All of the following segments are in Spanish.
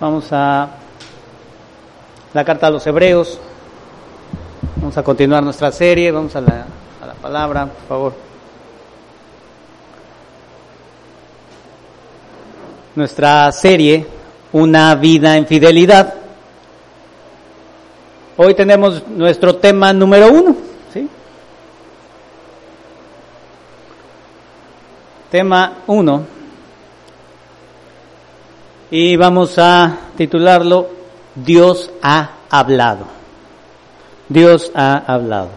Vamos a la carta a los hebreos. Vamos a continuar nuestra serie. Vamos a la, a la palabra, por favor. Nuestra serie, Una vida en fidelidad. Hoy tenemos nuestro tema número uno. ¿sí? Tema uno. Y vamos a titularlo Dios ha hablado. Dios ha hablado.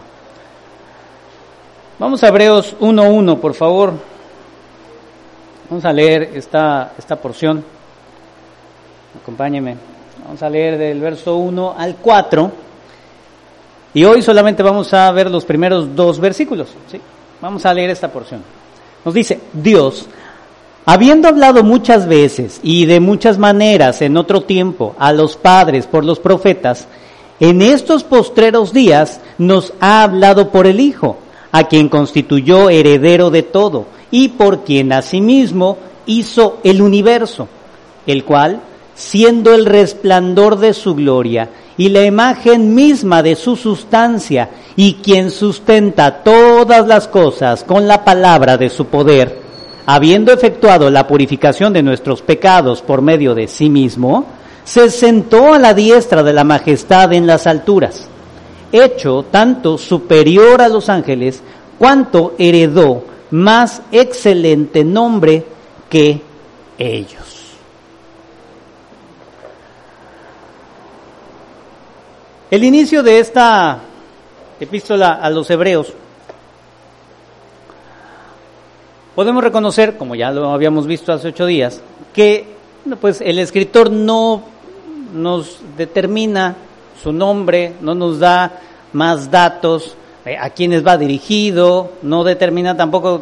Vamos a Hebreos 1.1, por favor. Vamos a leer esta, esta porción. Acompáñeme. Vamos a leer del verso 1 al 4. Y hoy solamente vamos a ver los primeros dos versículos. ¿sí? Vamos a leer esta porción. Nos dice, Dios, habiendo hablado muchas veces y de muchas maneras en otro tiempo a los padres por los profetas, en estos postreros días nos ha hablado por el Hijo, a quien constituyó heredero de todo y por quien asimismo hizo el universo, el cual, siendo el resplandor de su gloria, y la imagen misma de su sustancia, y quien sustenta todas las cosas con la palabra de su poder, habiendo efectuado la purificación de nuestros pecados por medio de sí mismo, se sentó a la diestra de la majestad en las alturas, hecho tanto superior a los ángeles, cuanto heredó más excelente nombre que ellos. El inicio de esta epístola a los hebreos, podemos reconocer, como ya lo habíamos visto hace ocho días, que pues el escritor no nos determina su nombre, no nos da más datos, eh, a quiénes va dirigido, no determina tampoco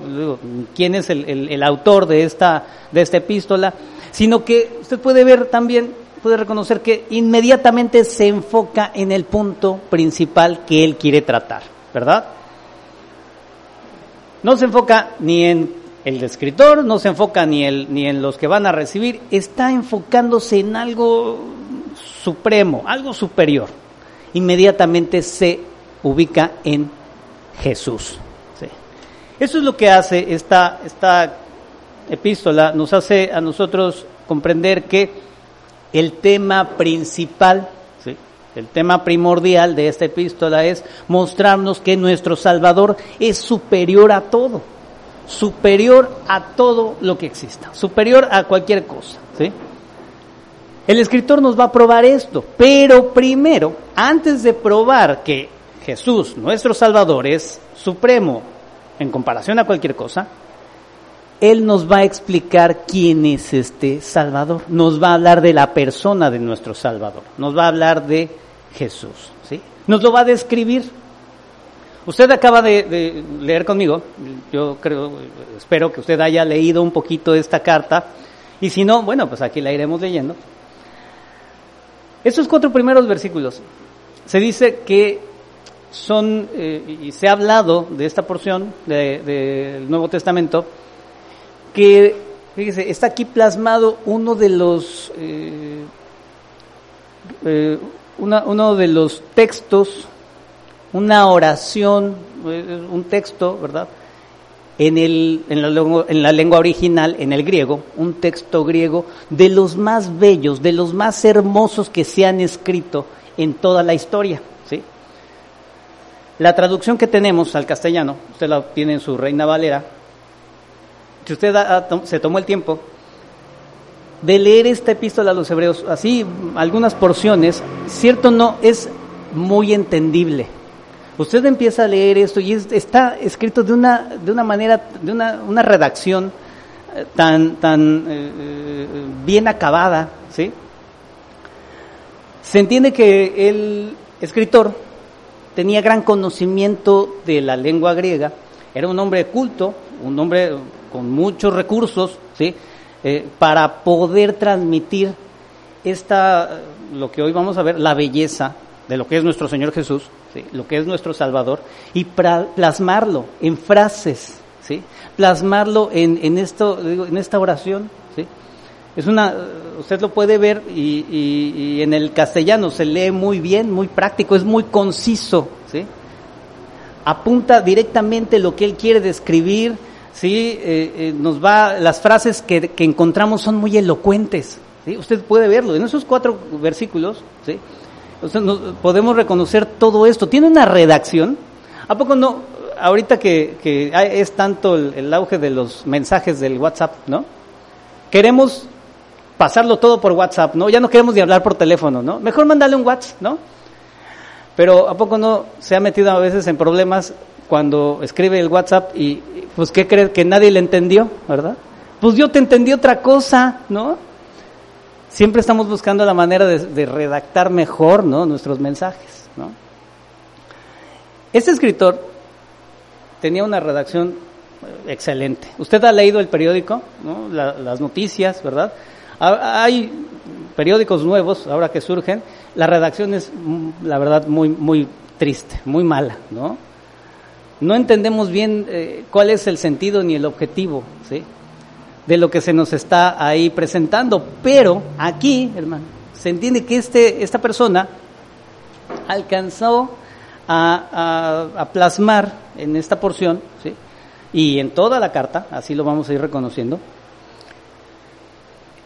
quién es el, el, el, autor de esta, de esta epístola, sino que usted puede ver también puede reconocer que inmediatamente se enfoca en el punto principal que él quiere tratar, ¿verdad? No se enfoca ni en el escritor, no se enfoca ni, ni en los que van a recibir, está enfocándose en algo supremo, algo superior. Inmediatamente se ubica en Jesús. Eso es lo que hace esta, epístola, nos hace a nosotros comprender que el tema principal, el tema primordial de esta epístola es mostrarnos que nuestro Salvador es superior a todo, superior a todo lo que exista, superior a cualquier cosa. ¿sí? El escritor nos va a probar esto, pero primero, antes de probar que Jesús, nuestro Salvador, es supremo en comparación a cualquier cosa, él nos va a explicar quién es este Salvador. Nos va a hablar de la persona de nuestro Salvador. Nos va a hablar de Jesús. ¿sí? Nos lo va a describir. Usted acaba de, leer conmigo. Yo creo, espero que usted haya leído un poquito esta carta. Y si no, bueno, pues aquí la iremos leyendo. Estos cuatro primeros versículos. Se dice que son, eh, y se ha hablado de esta porción del de, de Nuevo Testamento, que, fíjese, está aquí plasmado uno de los, eh, eh, uno de los textos, una oración, eh, un texto, ¿verdad? En, el, en, la lengua, original, en el griego, un texto griego de los más bellos, de los más hermosos que se han escrito en toda la historia. ¿sí? La traducción que tenemos al castellano, usted la tiene en su Reina Valera, si usted se tomó el tiempo de leer esta epístola a los hebreos, así algunas porciones, cierto no, es muy entendible. Usted empieza a leer esto y es, está escrito de una, de una manera, de una, una redacción tan, tan eh, bien acabada, ¿sí? Se entiende que el escritor tenía gran conocimiento de la lengua griega, era un hombre culto, un hombre con muchos recursos, ¿sí? Eh, para poder transmitir esta, lo que hoy vamos a ver, la belleza de lo que es nuestro Señor Jesús, lo que es nuestro Salvador, y plasmarlo en frases, ¿sí? plasmarlo en, en, esto, en esta oración. ¿sí? Es una, usted lo puede ver y, y, en el castellano se lee muy bien, muy práctico, es muy conciso, ¿sí? Apunta directamente lo que él quiere describir, ¿sí? Eh, eh, nos va, las frases que, que, encontramos son muy elocuentes, ¿sí? Usted puede verlo, en esos cuatro versículos, ¿sí? Podemos reconocer todo esto. Tiene una redacción, ¿a poco no? Ahorita que, es tanto el, el auge de los mensajes del WhatsApp, ¿no? Queremos pasarlo todo por WhatsApp, ¿no? Ya no queremos ni hablar por teléfono, ¿no? Mejor mandarle un WhatsApp, ¿no? Pero ¿a poco no se ha metido a veces en problemas cuando escribe el WhatsApp y pues qué cree que nadie le entendió, ¿verdad? Pues yo te entendí otra cosa, ¿no? Siempre estamos buscando la manera de, redactar mejor, ¿no? Nuestros mensajes, ¿no? Este escritor tenía una redacción excelente. Usted ha leído el periódico, ¿no? las noticias, ¿verdad? Hay periódicos nuevos ahora que surgen, la redacción es, mm, la verdad, muy, muy triste, muy mala, ¿no? No entendemos bien eh, cuál es el sentido ni el objetivo, ¿sí? De lo que se nos está ahí presentando, pero aquí, hermano, se entiende que este, esta persona alcanzó a, a, plasmar en esta porción, ¿sí? Y en toda la carta, así lo vamos a ir reconociendo,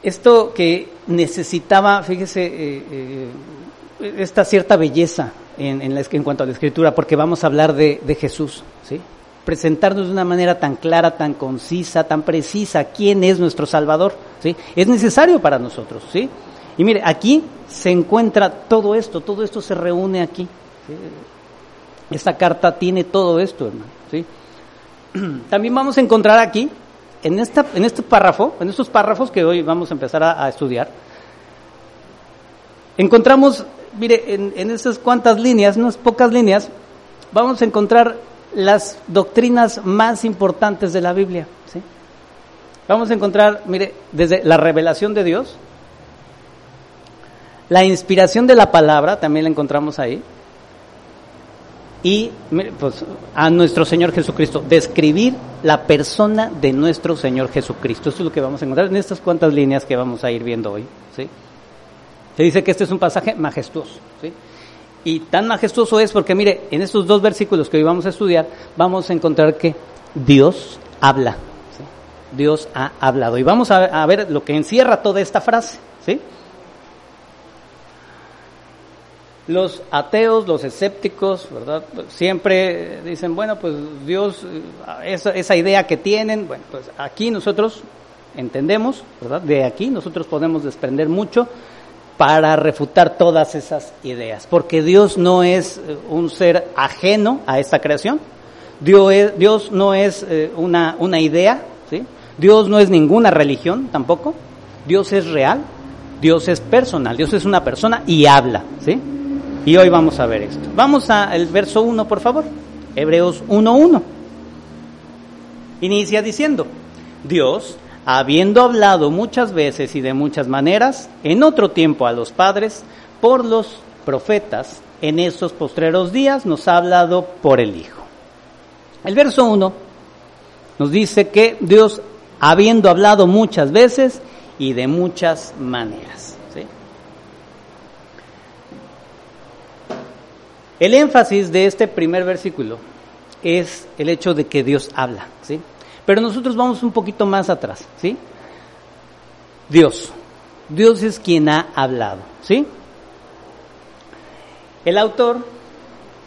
esto que necesitaba, fíjese, eh, eh, esta cierta belleza en, en, cuanto a la escritura, porque vamos a hablar de, Jesús, ¿sí? Presentarnos de una manera tan clara, tan concisa, tan precisa, quién es nuestro Salvador, ¿sí? Es necesario para nosotros, ¿sí? Y mire, aquí se encuentra todo esto, todo esto se reúne aquí. Esta carta tiene todo esto, hermano, ¿sí? También vamos a encontrar aquí en, esta, en este párrafo, en estos párrafos que hoy vamos a empezar a, estudiar, encontramos, mire, en, en, esas cuantas líneas, unas pocas líneas, vamos a encontrar las doctrinas más importantes de la Biblia. ¿sí? Vamos a encontrar, mire, desde la revelación de Dios, la inspiración de la palabra, también la encontramos ahí, y pues, a nuestro Señor Jesucristo, describir la persona de nuestro Señor Jesucristo. Eso es lo que vamos a encontrar en estas cuantas líneas que vamos a ir viendo hoy. ¿sí? Se dice que este es un pasaje majestuoso. ¿sí? Y tan majestuoso es porque, mire, en estos dos versículos que hoy vamos a estudiar, vamos a encontrar que Dios habla. Dios ha hablado. Y vamos a, a ver lo que encierra toda esta frase. ¿sí? Los ateos, los escépticos, ¿verdad? Siempre dicen, bueno, pues Dios, esa, esa idea que tienen, bueno, pues aquí nosotros entendemos, ¿verdad? De aquí nosotros podemos desprender mucho para refutar todas esas ideas, porque Dios no es eh, un ser ajeno a esta creación, Dios, no es eh, una, una idea, ¿sí? Dios no es ninguna religión tampoco, Dios es real, Dios es personal, Dios es una persona y habla, ¿sí? Y hoy vamos a ver esto. Vamos al verso 1, por favor. Hebreos 1.1. Inicia diciendo, Dios, habiendo hablado muchas veces y de muchas maneras, en otro tiempo a los padres, por los profetas, en estos postreros días nos ha hablado por el Hijo. El verso 1 nos dice que Dios, habiendo hablado muchas veces y de muchas maneras. El énfasis de este primer versículo es el hecho de que Dios habla, ¿sí? Pero nosotros vamos un poquito más atrás, ¿sí? Dios. Dios es quien ha hablado, ¿sí? El autor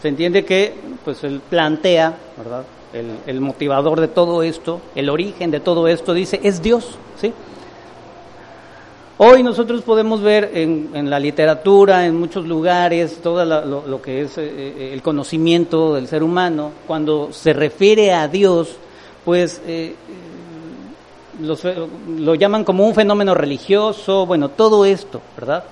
se entiende que, pues, él plantea, ¿verdad? El, motivador de todo esto, el origen de todo esto, dice, es Dios, ¿sí? Hoy nosotros podemos ver en, la literatura, en muchos lugares, todo lo, que es eh, eh, el conocimiento del ser humano, cuando se refiere a Dios, pues eh, lo llaman como un fenómeno religioso, bueno, todo esto, ¿verdad?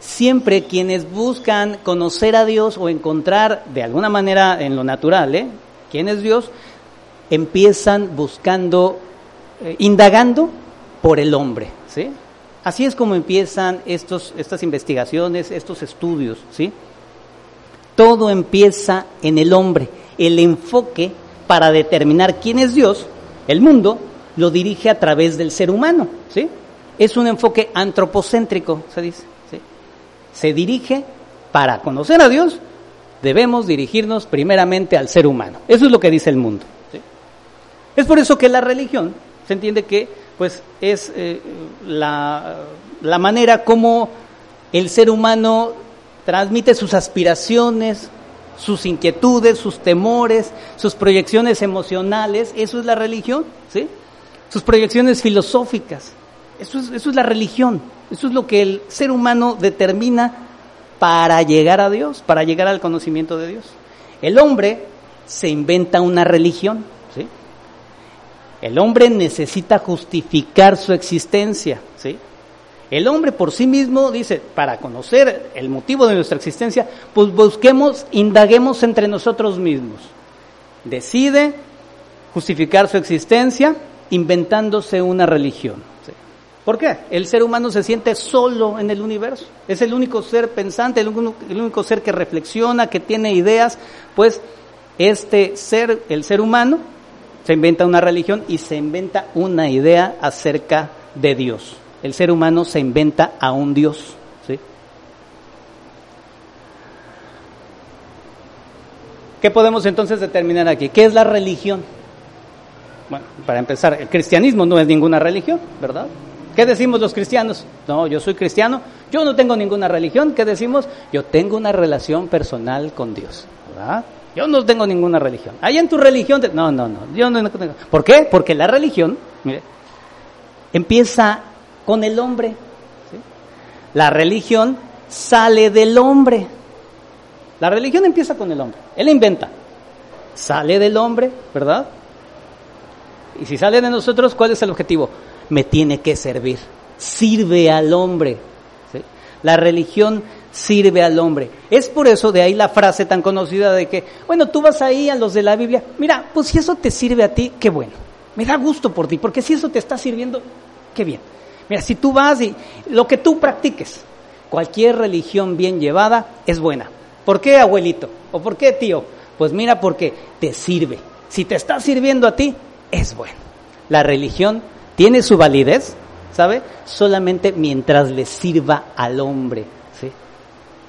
Siempre quienes buscan conocer a Dios o encontrar de alguna manera en lo natural, ¿eh? ¿Quién es Dios? Empiezan buscando, indagando por el hombre, ¿sí? Así es como empiezan estos, estas investigaciones, estos estudios, ¿sí? Todo empieza en el hombre. El enfoque para determinar quién es Dios, el mundo, lo dirige a través del ser humano, ¿sí? es un enfoque antropocéntrico, se dice. Se dirige para conocer a Dios, debemos dirigirnos primeramente al ser humano. Eso es lo que dice el mundo. Es por eso que la religión se entiende que pues es eh, la, la manera como el ser humano transmite sus aspiraciones, sus inquietudes, sus temores, sus proyecciones emocionales, eso es la religión, ¿sí? Sus proyecciones filosóficas, eso es, eso es la religión, eso es lo que el ser humano determina para llegar a Dios, para llegar al conocimiento de Dios. El hombre se inventa una religión, ¿sí? El hombre necesita justificar su existencia. El hombre por sí mismo dice, para conocer el motivo de nuestra existencia, pues busquemos, indaguemos entre nosotros mismos. Decide justificar su existencia inventándose una religión. ¿Por qué? El ser humano se siente solo en el universo. Es el único ser pensante, el único, ser que reflexiona, que tiene ideas. Pues este ser, el ser humano, se inventa una religión y se inventa una idea acerca de Dios el ser humano se inventa a un Dios. ¿sí? ¿Qué podemos entonces determinar aquí? ¿Qué es la religión? Bueno, para empezar, el cristianismo no es ninguna religión, ¿verdad? ¿Qué decimos los cristianos? No, yo soy cristiano, yo no tengo ninguna religión. ¿Qué decimos? Yo tengo una relación personal con Dios, ¿verdad? Yo no tengo ninguna religión. Ahí en tu religión, no, no, no, no, ¿Por qué? Porque la religión, mire, empieza con el hombre. La religión sale del hombre. La religión empieza con el hombre. Él inventa. Sale del hombre, ¿verdad? Y si sale de nosotros, ¿cuál es el objetivo? Me tiene que servir. Sirve al hombre. La religión sirve al hombre. Es por eso de ahí la frase tan conocida de que, bueno, tú vas ahí a los de la Biblia, mira, pues si eso te sirve a ti, qué bueno. Me da gusto por ti, porque si eso te está sirviendo, qué bien. Mira, si tú vas y lo que tú practiques, cualquier religión bien llevada es buena. ¿Por qué, abuelito? ¿O por qué, tío? Pues mira, porque te sirve. Si te está sirviendo a ti, es bueno. La religión tiene su validez, ¿sabe? Solamente mientras le sirva al hombre. ¿sí?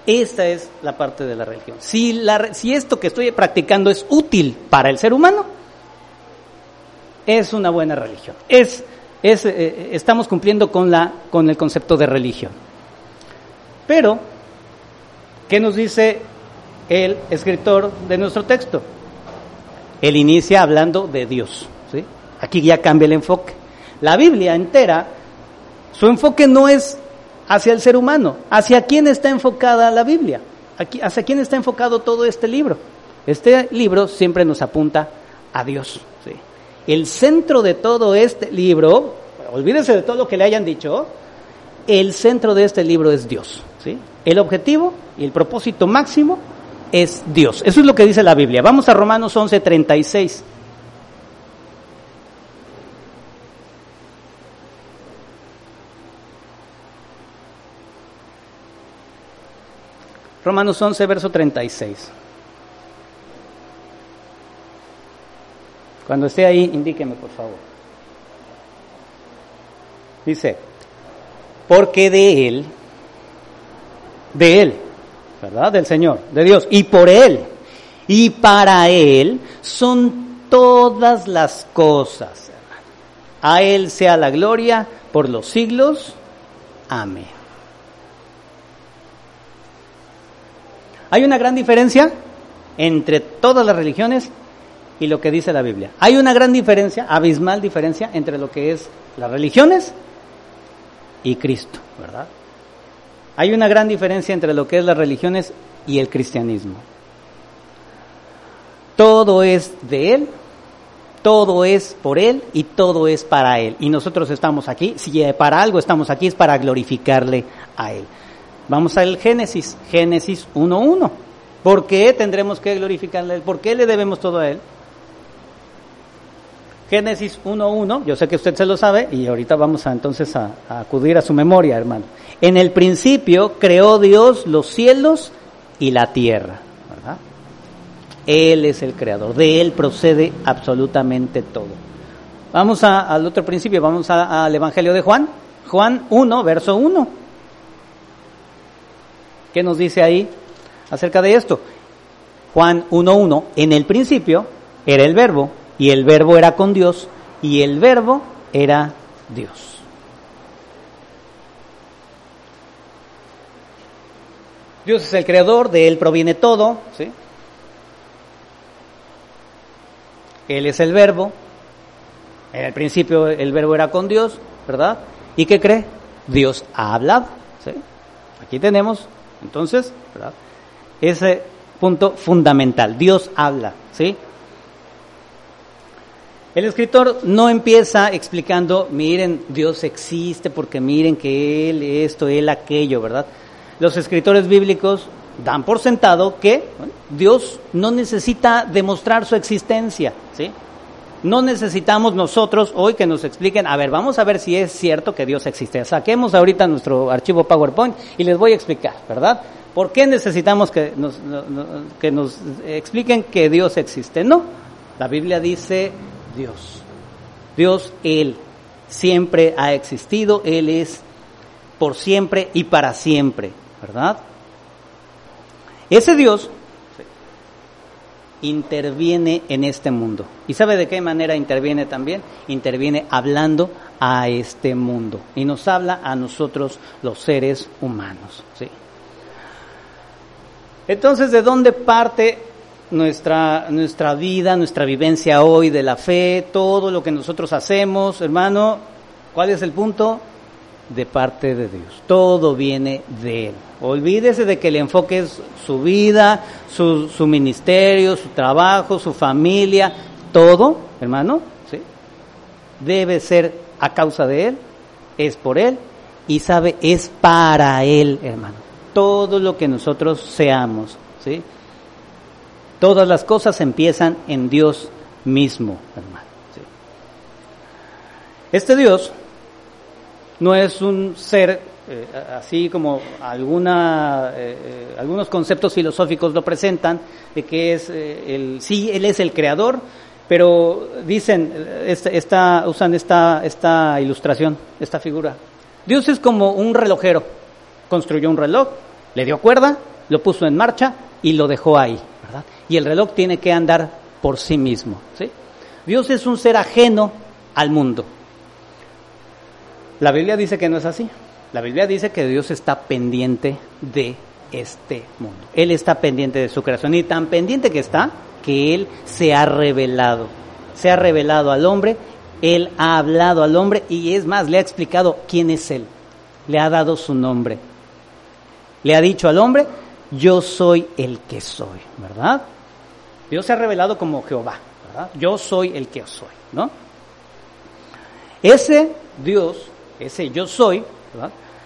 Esta es la parte de la religión. Si, la, si esto que estoy practicando es útil para el ser humano, es una buena religión. Es es, eh, eh, estamos cumpliendo con, la, con el concepto de religión. Pero, ¿qué nos dice el escritor de nuestro texto? Él inicia hablando de Dios. ¿sí? Aquí ya cambia el enfoque. La Biblia entera, su enfoque no es hacia el ser humano. ¿Hacia quién está enfocada la Biblia? ¿Hacia quién está enfocado todo este libro? Este libro siempre nos apunta a Dios. ¿sí? El centro de todo este libro, olvídese de todo lo que le hayan dicho, el centro de este libro es Dios. ¿sí? El objetivo y el propósito máximo es Dios. Eso es lo que dice la Biblia. Vamos a Romanos 11:36. Romanos 11, verso 36. Cuando esté ahí, indíqueme, por favor. Dice, porque de Él, de Él, ¿verdad? Del Señor, de Dios, y por Él, y para Él son todas las cosas. A Él sea la gloria por los siglos. Amén. Hay una gran diferencia entre todas las religiones y lo que dice la Biblia. Hay una gran diferencia, abismal diferencia, entre lo que es las religiones y Cristo, ¿verdad? Hay una gran diferencia entre lo que es las religiones y el cristianismo. Todo es de Él, todo es por Él y todo es para Él. Y nosotros estamos aquí, si para algo estamos aquí es para glorificarle a Él. Vamos al Génesis, Génesis 1.1. ¿Por qué tendremos que glorificarle a Él? ¿Por qué le debemos todo a Él? Génesis 1.1, yo sé que usted se lo sabe y ahorita vamos entonces a, acudir a su memoria, hermano. En el principio creó Dios los cielos y la tierra, ¿verdad? Él es el creador, de Él procede absolutamente todo. Vamos al otro principio, vamos al Evangelio de Juan, Juan 1, verso 1. ¿Qué nos dice ahí acerca de esto? Juan 1.1, en el principio era el verbo, y el verbo era con Dios, y el verbo era Dios. Dios es el creador, de Él proviene todo, ¿sí? Él es el verbo, en el principio el verbo era con Dios, ¿verdad? ¿Y qué cree? Dios ha hablado, ¿sí? Aquí tenemos, entonces. Ese punto fundamental, Dios habla, ¿sí? El escritor no empieza explicando, miren, Dios existe porque miren que Él esto, Él aquello, ¿verdad? los escritores bíblicos dan por sentado que Dios no necesita demostrar su existencia, ¿sí? No necesitamos nosotros hoy que nos expliquen, a ver, vamos a ver si es cierto que Dios existe. Saquemos ahorita nuestro archivo PowerPoint y les voy a explicar, ¿verdad? ¿Por qué necesitamos que nos, que nos expliquen que Dios existe? No, la Biblia dice Dios. Dios, Él, siempre ha existido, Él es por siempre y para siempre. ¿verdad? Ese Dios interviene en este mundo. ¿Y sabe de qué manera interviene también? Interviene hablando a este mundo y nos habla a nosotros los seres humanos. ¿sí? Entonces, ¿de dónde parte nuestra, nuestra vida, nuestra vivencia hoy de la fe, todo lo que nosotros hacemos, hermano? ¿Cuál es el punto? de parte de Dios. Todo viene de Él. Olvídese de que el enfoque es su vida, su, su ministerio, su trabajo, su familia, todo, hermano, ¿sí? debe ser a causa de Él, es por Él y sabe, es para Él, hermano. Todo lo que nosotros seamos, ¿sí? Todas las cosas empiezan en Dios mismo, hermano. Este Dios no es un ser eh, así como alguna, eh, eh, algunos conceptos filosóficos lo presentan, de que es el, sí, él es el creador, pero dicen, esta, usan esta, esta ilustración, esta figura. Dios es como un relojero, construyó un reloj, le dio cuerda, lo puso en marcha y lo dejó ahí. Y el reloj tiene que andar por sí mismo, ¿sí? Dios es un ser ajeno al mundo. La Biblia dice que no es así. La Biblia dice que Dios está pendiente de este mundo. Él está pendiente de su creación y tan pendiente que está que Él se ha revelado. Se ha revelado al hombre, Él ha hablado al hombre y es más, le ha explicado quién es Él. Le ha dado su nombre. Le ha dicho al hombre, yo soy el que soy, ¿verdad? Dios se ha revelado como Jehová, ¿verdad? Yo soy el que soy, ¿no? Ese Dios ese yo soy,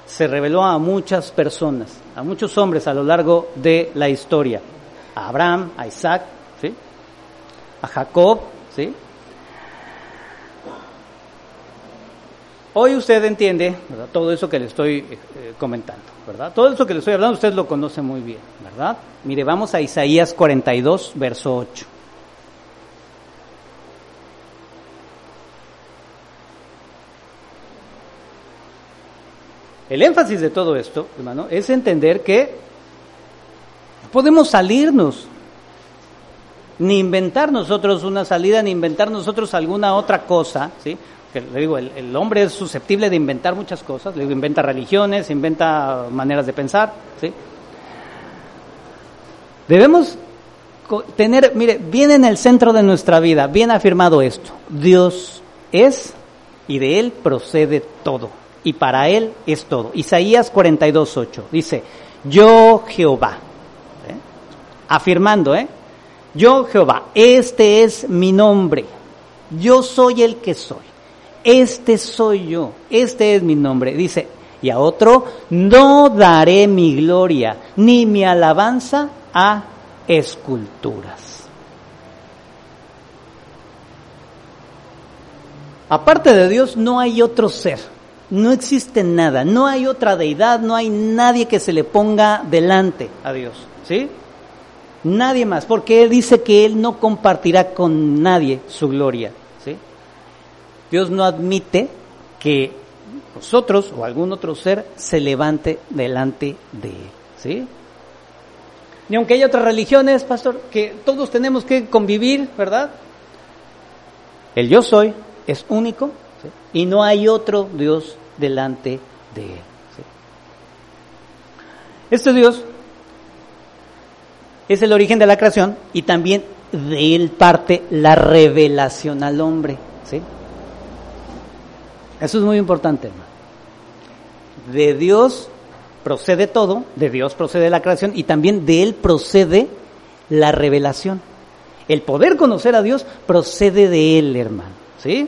se reveló a muchas personas, a muchos hombres a lo largo de la historia. A Abraham, a Isaac, ¿sí? a Jacob, ¿sí? Hoy usted entiende todo eso que le estoy eh, comentando, ¿verdad? Todo eso que le estoy hablando usted lo conoce muy bien, ¿verdad? Mire, vamos a Isaías 42, verso 8. El énfasis de todo esto, hermano, es entender que podemos salirnos, ni inventar nosotros una salida, ni inventar nosotros alguna otra cosa, ¿sí? Que, le digo, el, hombre es susceptible de inventar muchas cosas, le digo, inventa religiones, inventa maneras de pensar. Debemos tener, mire, bien en el centro de nuestra vida, bien afirmado esto, Dios es y de Él procede todo y para Él es todo. Isaías 42.8 dice, yo Jehová, ¿eh? afirmando, ¿eh? Yo Jehová, este es mi nombre, yo soy el que soy, este soy yo, este es mi nombre. Dice, y a otro, no daré mi gloria ni mi alabanza a esculturas. Aparte de Dios no hay otro ser no existe nada, no hay otra deidad, no hay nadie que se le ponga delante a Dios, ¿sí? Nadie más, porque Él dice que Él no compartirá con nadie su gloria. Dios no admite que nosotros o algún otro ser se levante delante de él, ¿sí? Ni aunque haya otras religiones, pastor, que todos tenemos que convivir, ¿verdad? El yo soy es único y no hay otro Dios delante de él. Este Dios es el origen de la creación y también de él parte la revelación al hombre. ¿sí? Eso es muy importante, hermano. De Dios procede todo, de Dios procede la creación y también de Él procede la revelación. El poder conocer a Dios procede de Él, hermano. ¿Sí?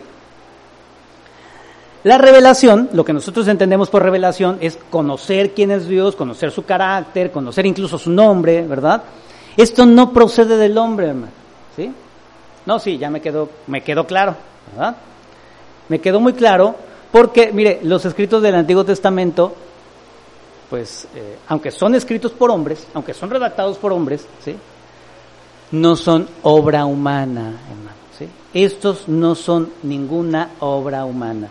La revelación, lo que nosotros entendemos por revelación, es conocer quién es Dios, conocer su carácter, conocer incluso su nombre, ¿verdad? Esto no procede del hombre, hermano. ¿Sí? No, sí, ya me quedó, me quedó claro, ¿verdad? Me quedó muy claro porque, mire, los escritos del Antiguo Testamento, pues, eh, aunque son escritos por hombres, aunque son redactados por hombres, ¿sí? No son obra humana, hermano, ¿sí? Estos no son ninguna obra humana.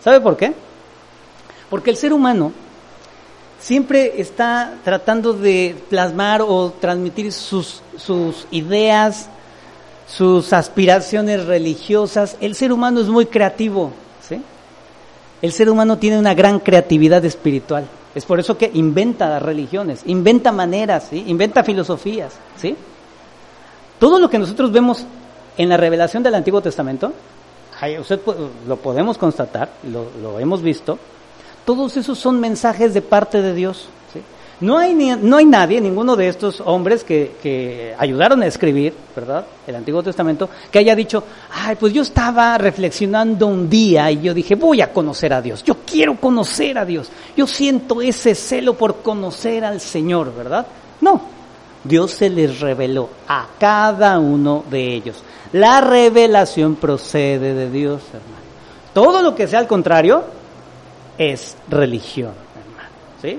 ¿Sabe por qué? Porque el ser humano siempre está tratando de plasmar o transmitir sus, sus ideas, sus aspiraciones religiosas. El ser humano es muy creativo, ¿sí? El ser humano tiene una gran creatividad espiritual. Es por eso que inventa las religiones, inventa maneras, ¿sí? inventa filosofías, ¿sí? Todo lo que nosotros vemos en la revelación del Antiguo Testamento, lo podemos constatar, lo hemos visto, todos esos son mensajes de parte de Dios. No hay, no hay nadie, ninguno de estos hombres que, que, ayudaron a escribir, ¿verdad? El Antiguo Testamento, que haya dicho, ay, pues yo estaba reflexionando un día y yo dije, voy a conocer a Dios, yo quiero conocer a Dios, yo siento ese celo por conocer al Señor, ¿verdad? No, Dios se les reveló a cada uno de ellos. La revelación procede de Dios, hermano. Todo lo que sea al contrario es religión, hermano, ¿sí?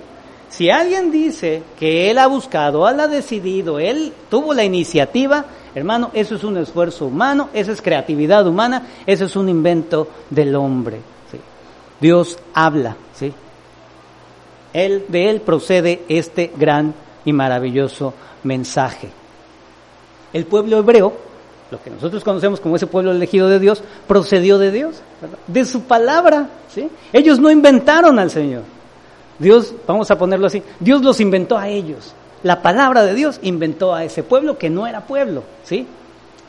Si alguien dice que él ha buscado, él ha decidido, él tuvo la iniciativa, hermano, eso es un esfuerzo humano, esa es creatividad humana, eso es un invento del hombre. Dios habla, ¿sí? Él, de él procede este gran y maravilloso mensaje. El pueblo hebreo, lo que nosotros conocemos como ese pueblo elegido de Dios, procedió de Dios, de su palabra. ¿sí? Ellos no inventaron al Señor. Dios, vamos a ponerlo así, Dios los inventó a ellos. La palabra de Dios inventó a ese pueblo que no era pueblo, ¿sí?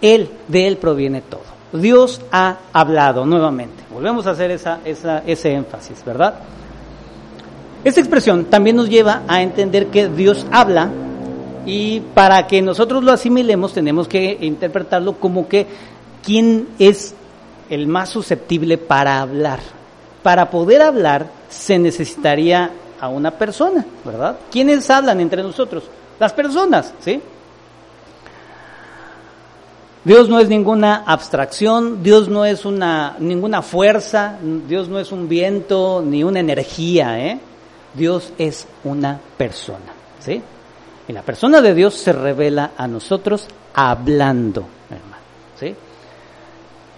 Él, de él proviene todo. Dios ha hablado nuevamente. Volvemos a hacer esa, esa, ese énfasis, ¿verdad? Esta expresión también nos lleva a entender que Dios habla y para que nosotros lo asimilemos tenemos que interpretarlo como que quién es el más susceptible para hablar. Para poder hablar se necesitaría a una persona, ¿verdad? ¿Quiénes hablan entre nosotros? Las personas, ¿sí? Dios no es ninguna abstracción, Dios no es una, ninguna fuerza, Dios no es un viento ni una energía, ¿eh? Dios es una persona, ¿sí? Y la persona de Dios se revela a nosotros hablando, hermano, ¿sí?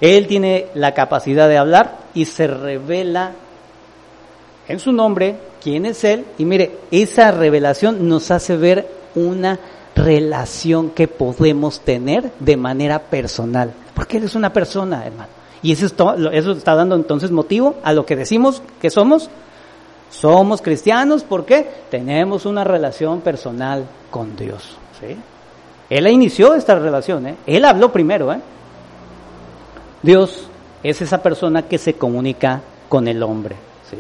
Él tiene la capacidad de hablar y se revela en su nombre quién es Él. Y mire, esa revelación nos hace ver una relación que podemos tener de manera personal. Porque Él es una persona, hermano. Y eso, está dando entonces motivo a lo que decimos que somos. Somos cristianos porque tenemos una relación personal con Dios. ¿sí? Él inició esta relación, ¿eh? Él habló primero. ¿eh? Dios es esa persona que se comunica con el hombre. ¿sí?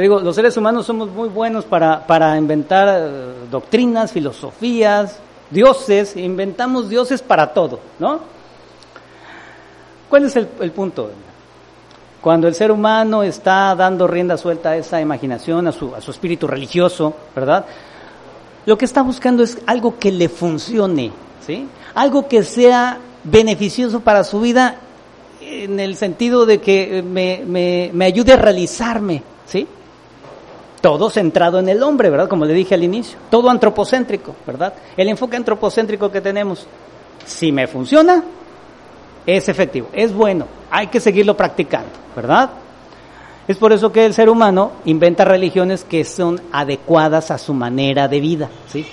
Digo, los seres humanos somos muy buenos para, para inventar eh, doctrinas, filosofías, dioses, inventamos dioses para todo, ¿no? ¿Cuál es el, el punto? Cuando el ser humano está dando rienda suelta a esa imaginación, a su, a su espíritu religioso, ¿verdad? Lo que está buscando es algo que le funcione, ¿sí? Algo que sea beneficioso para su vida en el sentido de que me, me, me ayude a realizarme, ¿sí? Todo centrado en el hombre, ¿verdad? Como le dije al inicio. Todo antropocéntrico, ¿verdad? El enfoque antropocéntrico que tenemos. Si me funciona, es efectivo, es bueno, hay que seguirlo practicando, ¿verdad? Es por eso que el ser humano inventa religiones que son adecuadas a su manera de vida, ¿sí?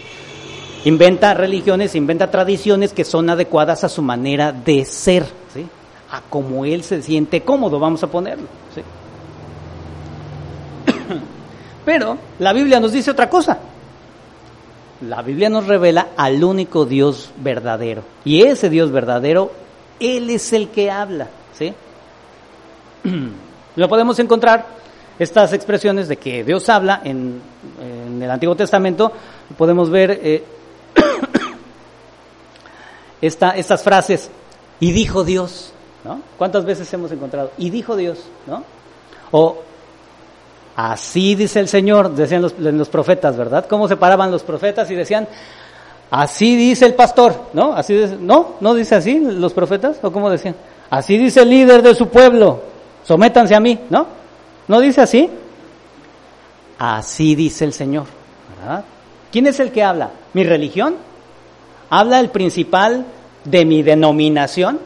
Inventa religiones, inventa tradiciones que son adecuadas a su manera de ser, ¿sí? A como él se siente cómodo, vamos a ponerlo, ¿sí? Pero la Biblia nos dice otra cosa. La Biblia nos revela al único Dios verdadero. Y ese Dios verdadero, Él es el que habla, ¿sí? Lo podemos encontrar, estas expresiones de que Dios habla en, el Antiguo Testamento, podemos ver eh, estas frases, y dijo Dios, ¿no? ¿Cuántas veces hemos encontrado? Y dijo Dios, ¿no? O así dice el Señor, decían los, los profetas, ¿verdad? ¿Cómo se paraban los profetas y decían, así dice el pastor, ¿no? Así no, no dice así los profetas, o cómo decían, así dice el líder de su pueblo, sométanse a mí, ¿no? ¿No dice así? Así dice el Señor, ¿verdad? ¿Quién es el que habla? ¿Mi religión? ¿Habla el principal de mi denominación?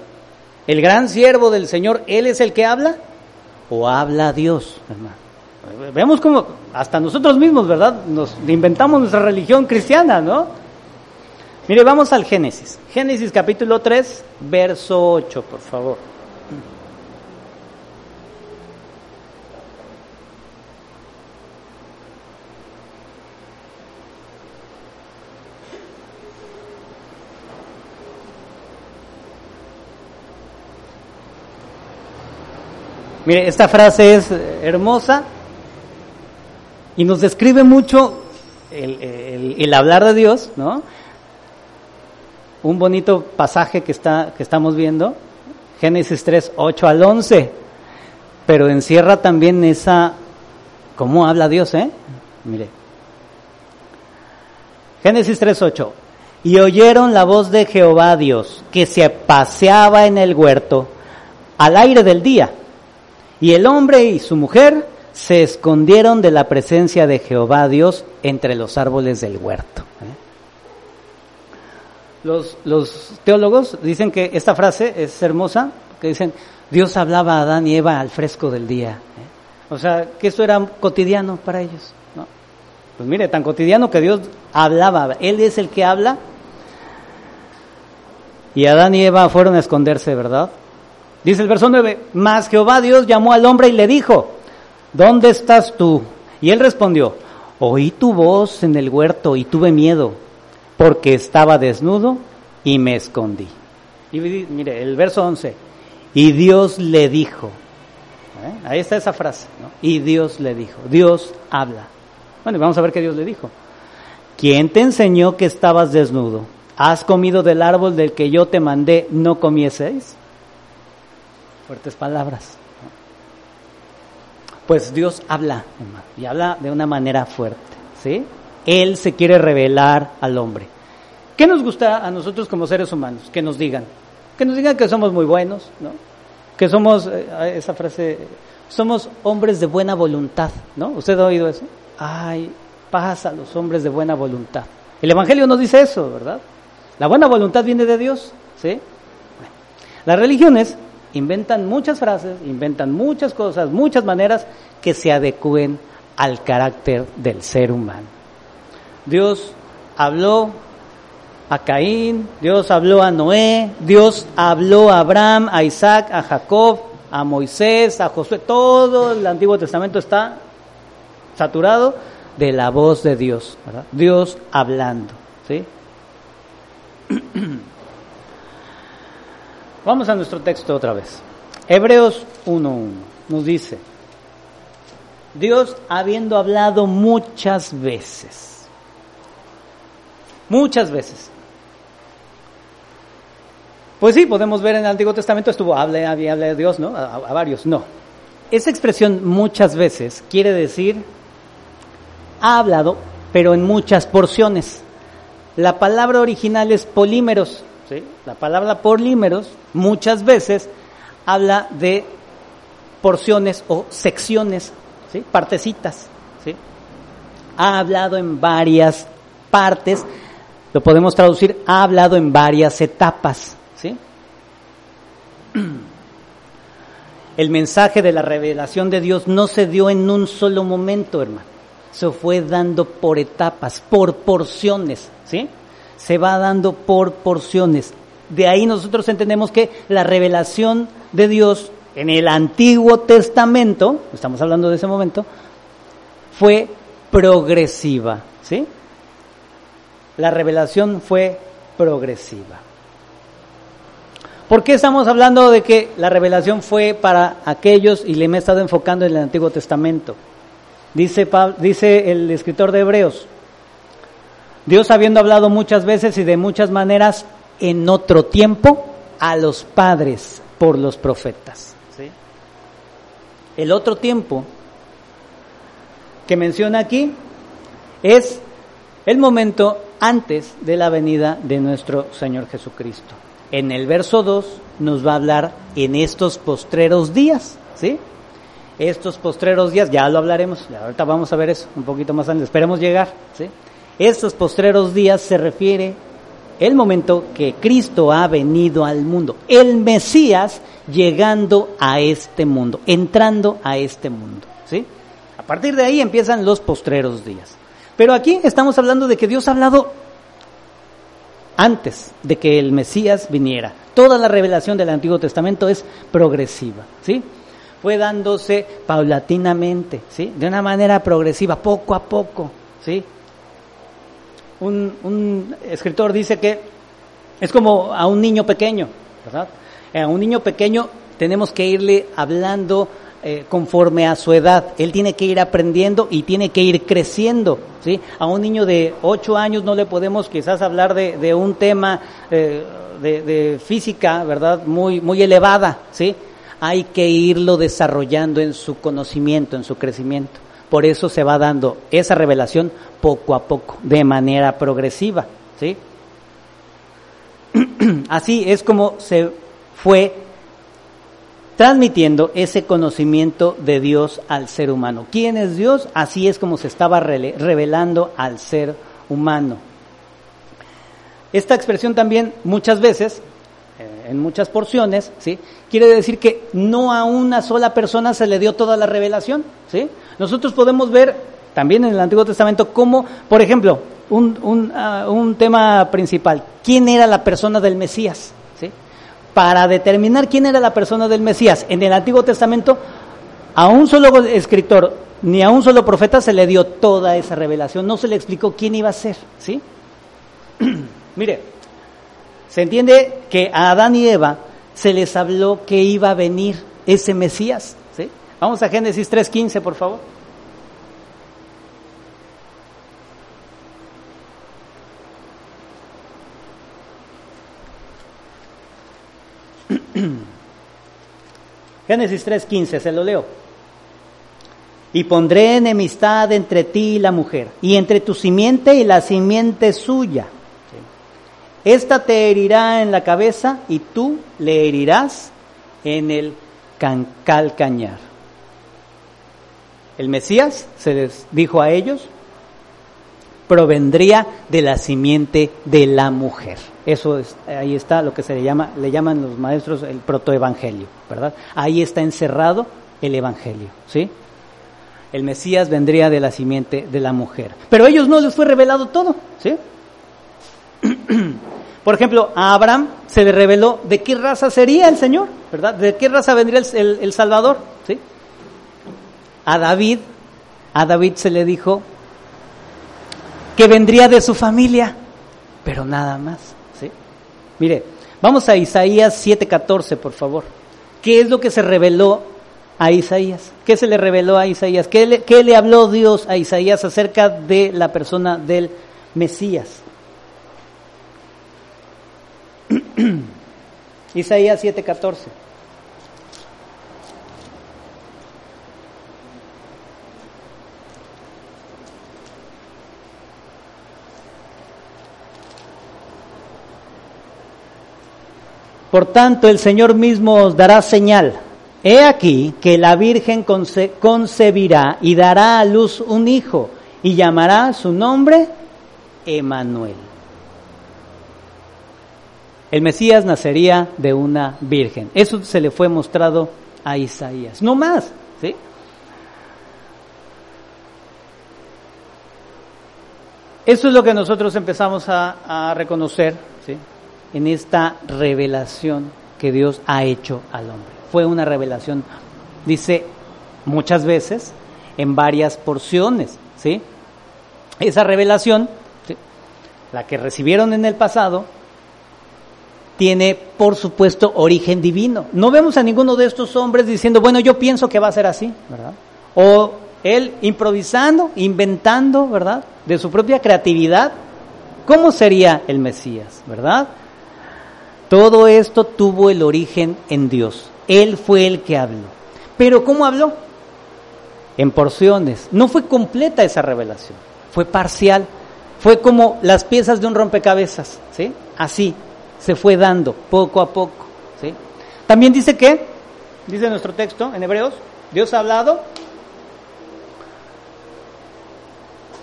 ¿El gran siervo del Señor, Él es el que habla? ¿O habla Dios, hermano? Vemos como hasta nosotros mismos, ¿verdad? Nos inventamos nuestra religión cristiana, ¿no? Mire, vamos al Génesis. Génesis capítulo 3, verso 8, por favor. Mire, esta frase es hermosa y nos describe mucho el, hablar de Dios, ¿no? Un bonito pasaje que, está, que estamos viendo, Génesis 3, 8 al 11, pero encierra también esa, ¿cómo habla Dios, eh? Mire. Génesis 3, 8. Y oyeron la voz de Jehová Dios, que se paseaba en el huerto al aire del día y el hombre y su mujer se escondieron de la presencia de Jehová Dios entre los árboles del huerto. ¿eh? Los, teólogos dicen que esta frase es hermosa, que dicen, Dios hablaba a Adán y Eva al fresco del día. ¿eh? O sea, que eso era cotidiano para ellos. ¿no? Pues mire, tan cotidiano que Dios hablaba, Él es el que habla. Y Adán y Eva fueron a esconderse, ¿verdad? Dice el verso 9, mas Jehová Dios llamó al hombre y le dijo, ¿dónde estás tú? Y él respondió, oí tu voz en el huerto y tuve miedo, porque estaba desnudo y me escondí. Y mire, el verso 11, y Dios le dijo, ¿eh? ahí está esa frase, y Dios le dijo, Dios habla. Bueno, vamos a ver qué Dios le dijo. ¿Quién te enseñó que estabas desnudo? ¿Has comido del árbol del que yo te mandé no comieseis? fuertes palabras. Pues Dios habla, y habla de una manera fuerte, ¿sí? Él se quiere revelar al hombre. ¿Qué nos gusta a nosotros como seres humanos? Que nos digan. Que nos digan que somos muy buenos, ¿no? Que somos, eh, esa frase, somos hombres de buena voluntad, ¿no? ¿Usted ha oído eso? Ay, pasa los hombres de buena voluntad. El Evangelio nos dice eso, ¿verdad? La buena voluntad viene de Dios, ¿sí? las religiones inventan muchas frases, inventan muchas cosas, muchas maneras que se adecúen al carácter del ser humano. Dios habló a Caín, Dios habló a Noé, Dios habló a Abraham, a Isaac, a Jacob, a Moisés, a Josué, todo el Antiguo Testamento está saturado de la voz de Dios, Dios hablando, ¿sí? Vamos a nuestro texto otra vez. Hebreos 1.1 nos dice, Dios habiendo hablado muchas veces, muchas veces. Pues sí, podemos ver en el Antiguo Testamento estuvo, hable, hable Dios, ¿no? A varios, no. Esa expresión muchas veces quiere decir, ha hablado, pero en muchas porciones. La palabra original es polímeros, la palabra polímeros muchas veces habla de porciones o secciones, ¿sí? partecitas. Ha hablado en varias partes, lo podemos traducir, ha hablado en varias etapas. El mensaje de la revelación de Dios no se dio en un solo momento, hermano. Se fue dando por etapas, por porciones. Se va dando por porciones. De ahí nosotros entendemos que la revelación de Dios en el Antiguo Testamento, estamos hablando de ese momento, fue progresiva, ¿sí? La revelación fue progresiva. ¿Por qué estamos hablando de que la revelación fue para aquellos y le me he estado enfocando en el Antiguo Testamento? Dice, dice el escritor de Hebreos, Dios habiendo hablado muchas veces y de muchas maneras en otro tiempo a los padres por los profetas. El otro tiempo que menciona aquí es el momento antes de la venida de nuestro Señor Jesucristo en el verso 2 nos va a hablar en estos postreros días, ¿sí? Estos postreros días, ya lo hablaremos, ahorita vamos a ver eso un poquito más antes, esperemos llegar, ¿sí? Estos postreros días se refiere el momento que Cristo ha venido al mundo, el Mesías llegando a este mundo, entrando a este mundo, ¿sí? A partir de ahí empiezan los postreros días. Pero aquí estamos hablando de que Dios ha hablado antes de que el Mesías viniera. Toda la revelación del Antiguo Testamento es progresiva, ¿sí? Fue dándose paulatinamente, ¿sí? De una manera progresiva, poco a poco, ¿sí? Un, escritor dice que es como a un niño pequeño, ¿verdad? A un niño pequeño tenemos que irle hablando eh, conforme a su edad. Él tiene que ir aprendiendo y tiene que ir creciendo. ¿sí? A un niño de 8 años no le podemos quizás hablar de, un tema eh, de, física, ¿verdad? Muy, muy elevada. ¿sí? Hay que irlo desarrollando en su conocimiento, en su crecimiento. Por eso se va dando esa revelación poco a poco, de manera progresiva. ¿sí? Así es como se fue transmitiendo ese conocimiento de Dios al ser humano. ¿Quién es Dios? Así es como se estaba revelando al ser humano. Esta expresión también muchas veces, eh, en muchas porciones, ¿sí? quiere decir que no a una sola persona se le dio toda la revelación. ¿sí? Nosotros podemos ver también en el Antiguo Testamento cómo, por ejemplo, un, un, ah, un tema principal, ¿quién era la persona del Mesías? para determinar quién era la persona del Mesías. En el Antiguo Testamento, a un solo escritor ni a un solo profeta se le dio toda esa revelación, no se le explicó quién iba a ser, ¿sí? Mire, se entiende que a Adán y Eva se les habló que iba a venir ese Mesías, ¿sí? Vamos a Génesis 3.15, por favor. Génesis 3:15, se lo leo. Y pondré enemistad entre ti y la mujer, y entre tu simiente y la simiente suya. Esta te herirá en la cabeza y tú le herirás en el calcañar. El Mesías, se les dijo a ellos, provendría de la simiente de la mujer. Eso es, ahí está lo que se le llama, le llaman los maestros el protoevangelio, ¿verdad? Ahí está encerrado el evangelio, ¿sí? El Mesías vendría de la simiente de la mujer. Pero a ellos no les fue revelado todo, ¿sí? Por ejemplo, a Abraham se le reveló de qué raza sería el Señor, ¿verdad? De qué raza vendría el, el Salvador, ¿sí? A David, a David se le dijo que vendría de su familia, pero nada más. ¿sí? Mire, vamos a Isaías 7:14, por favor. ¿Qué es lo que se reveló a Isaías? ¿Qué se le reveló a Isaías? ¿Qué le, qué le habló Dios a Isaías acerca de la persona del Mesías? Isaías 7:14. Por tanto, el Señor mismo os dará señal. He aquí que la Virgen concebirá y dará a luz un hijo y llamará su nombre Emanuel. el Mesías nacería de una virgen. Eso se le fue mostrado a Isaías. No más, ¿sí? Eso es lo que nosotros empezamos a, reconocer. En esta revelación que Dios ha hecho al hombre. Fue una revelación, dice muchas veces, en varias porciones. ¿sí? Esa revelación, la que recibieron en el pasado, tiene, por supuesto, origen divino. No vemos a ninguno de estos hombres diciendo, bueno, yo pienso que va a ser así, ¿verdad? O él improvisando, inventando, ¿verdad? De su propia creatividad, ¿cómo sería el Mesías, verdad? Todo esto tuvo el origen en Dios. Él fue el que habló. Pero ¿cómo habló? En porciones. No fue completa esa revelación, fue parcial. Fue como las piezas de un rompecabezas, ¿sí? Así se fue dando poco a poco, ¿sí? También dice que, dice nuestro texto en Hebreos, Dios ha hablado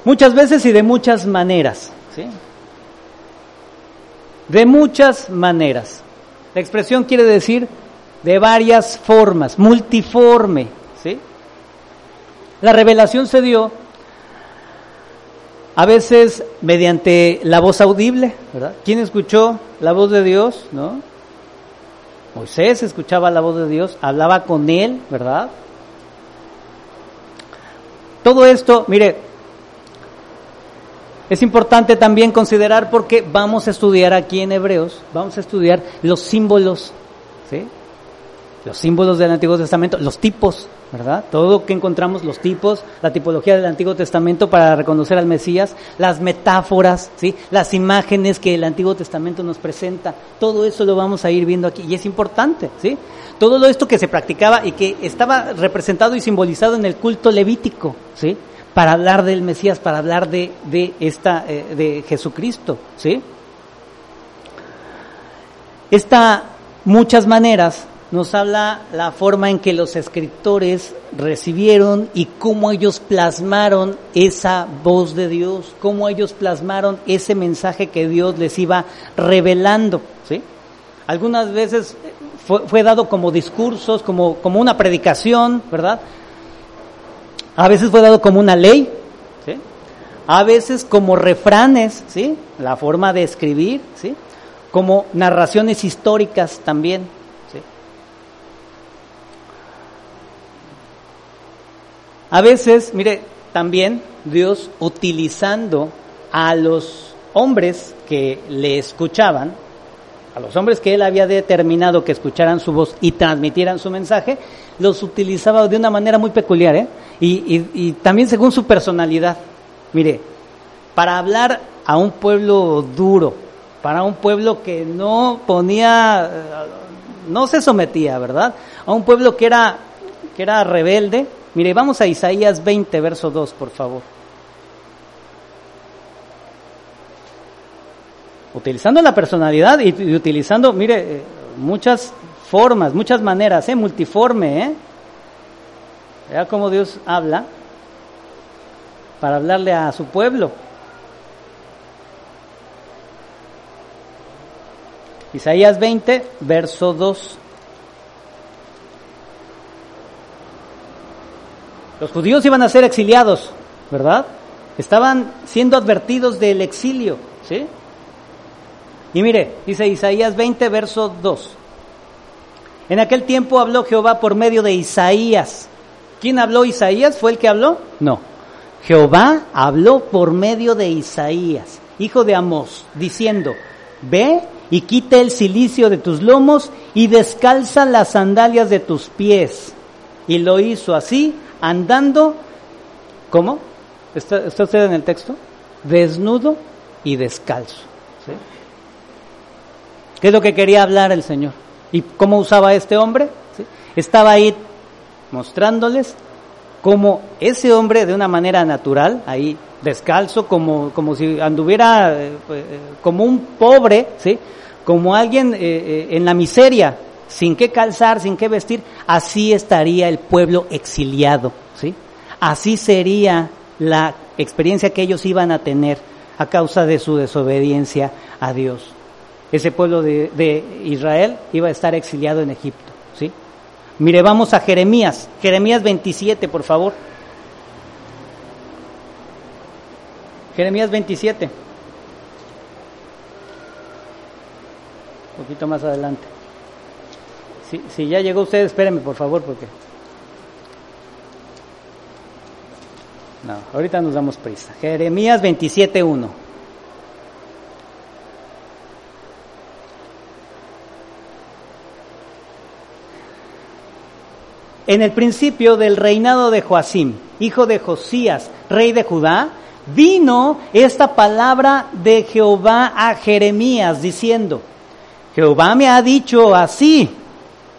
Muchas veces y de muchas maneras. ¿sí? De muchas maneras. La expresión quiere decir de varias formas, multiforme. ¿sí? La revelación se dio a veces mediante la voz audible, ¿verdad? ¿Quién escuchó la voz de Dios? ¿No? Moisés escuchaba la voz de Dios, hablaba con él, ¿verdad? Todo esto, mire, es importante también considerar porque vamos a estudiar aquí en Hebreos, vamos a estudiar los símbolos, ¿sí? Los símbolos del Antiguo Testamento, los tipos, ¿verdad? Todo lo que encontramos, los tipos, la tipología del Antiguo Testamento para reconocer al Mesías, las metáforas, ¿sí? Las imágenes que el Antiguo Testamento nos presenta, todo eso lo vamos a ir viendo aquí y es importante, ¿sí? Todo esto que se practicaba y que estaba representado y simbolizado en el culto levítico, ¿sí? Para hablar del Mesías, para hablar de, de esta, eh, de Jesucristo, ¿sí? Esta, muchas maneras, nos habla la forma en que los escritores recibieron y cómo ellos plasmaron esa voz de Dios, cómo ellos plasmaron ese mensaje que Dios les iba revelando, ¿sí? Algunas veces fue, dado como discursos, como, como una predicación, ¿verdad? A veces fue dado como una ley, ¿sí? a veces como refranes, ¿sí? la forma de escribir, ¿sí? como narraciones históricas también. ¿sí? A veces, mire, también Dios utilizando a los hombres que le escuchaban, a los hombres que él había determinado que escucharan su voz y transmitieran su mensaje, los utilizaba de una manera muy peculiar, ¿eh? y, también según su personalidad. Mire, para hablar a un pueblo duro, para un pueblo que no ponía, eh, no se sometía, ¿verdad? A un pueblo que era, que era rebelde. Mire, vamos a Isaías 20, verso 2, por favor. Utilizando la personalidad y, utilizando, mire, eh, muchas formas, muchas maneras, ¿eh? multiforme. ¿eh? Vea cómo Dios habla para hablarle a su pueblo. Isaías 20, verso 2. Los judíos iban a ser exiliados, ¿verdad? Estaban siendo advertidos del exilio, ¿sí? Y mire, dice Isaías 20, verso 2. En aquel tiempo habló Jehová por medio de Isaías. ¿Quién habló Isaías? ¿Fue el que habló? No. Jehová habló por medio de Isaías, hijo de Amós, diciendo, ve y quite el silicio de tus lomos y descalza las sandalias de tus pies. Y lo hizo así, andando, ¿cómo? ¿Está, usted en el texto? Desnudo y descalzo. ¿Qué es lo que quería hablar el Señor? ¿Y cómo usaba este hombre? Estaba ahí mostrándoles cómo ese hombre de una manera natural, ahí descalzo, como, como si anduviera eh, eh, como un pobre, ¿sí? como alguien eh, en la miseria, sin qué calzar, sin qué vestir, así estaría el pueblo exiliado. ¿sí? Así sería la experiencia que ellos iban a tener a causa de su desobediencia a Dios. Ese pueblo de, Israel iba a estar exiliado en Egipto. ¿sí? Mire, vamos a Jeremías, Jeremías 27, por favor. Jeremías 27. Un poquito más adelante. Si, si ya llegó usted, espérenme, por favor, porque... No, ahorita nos damos prisa. Jeremías 27.1. En el principio del reinado de Joacim, hijo de Josías, rey de Judá, vino esta palabra de Jehová a Jeremías diciendo, Jehová me ha dicho así.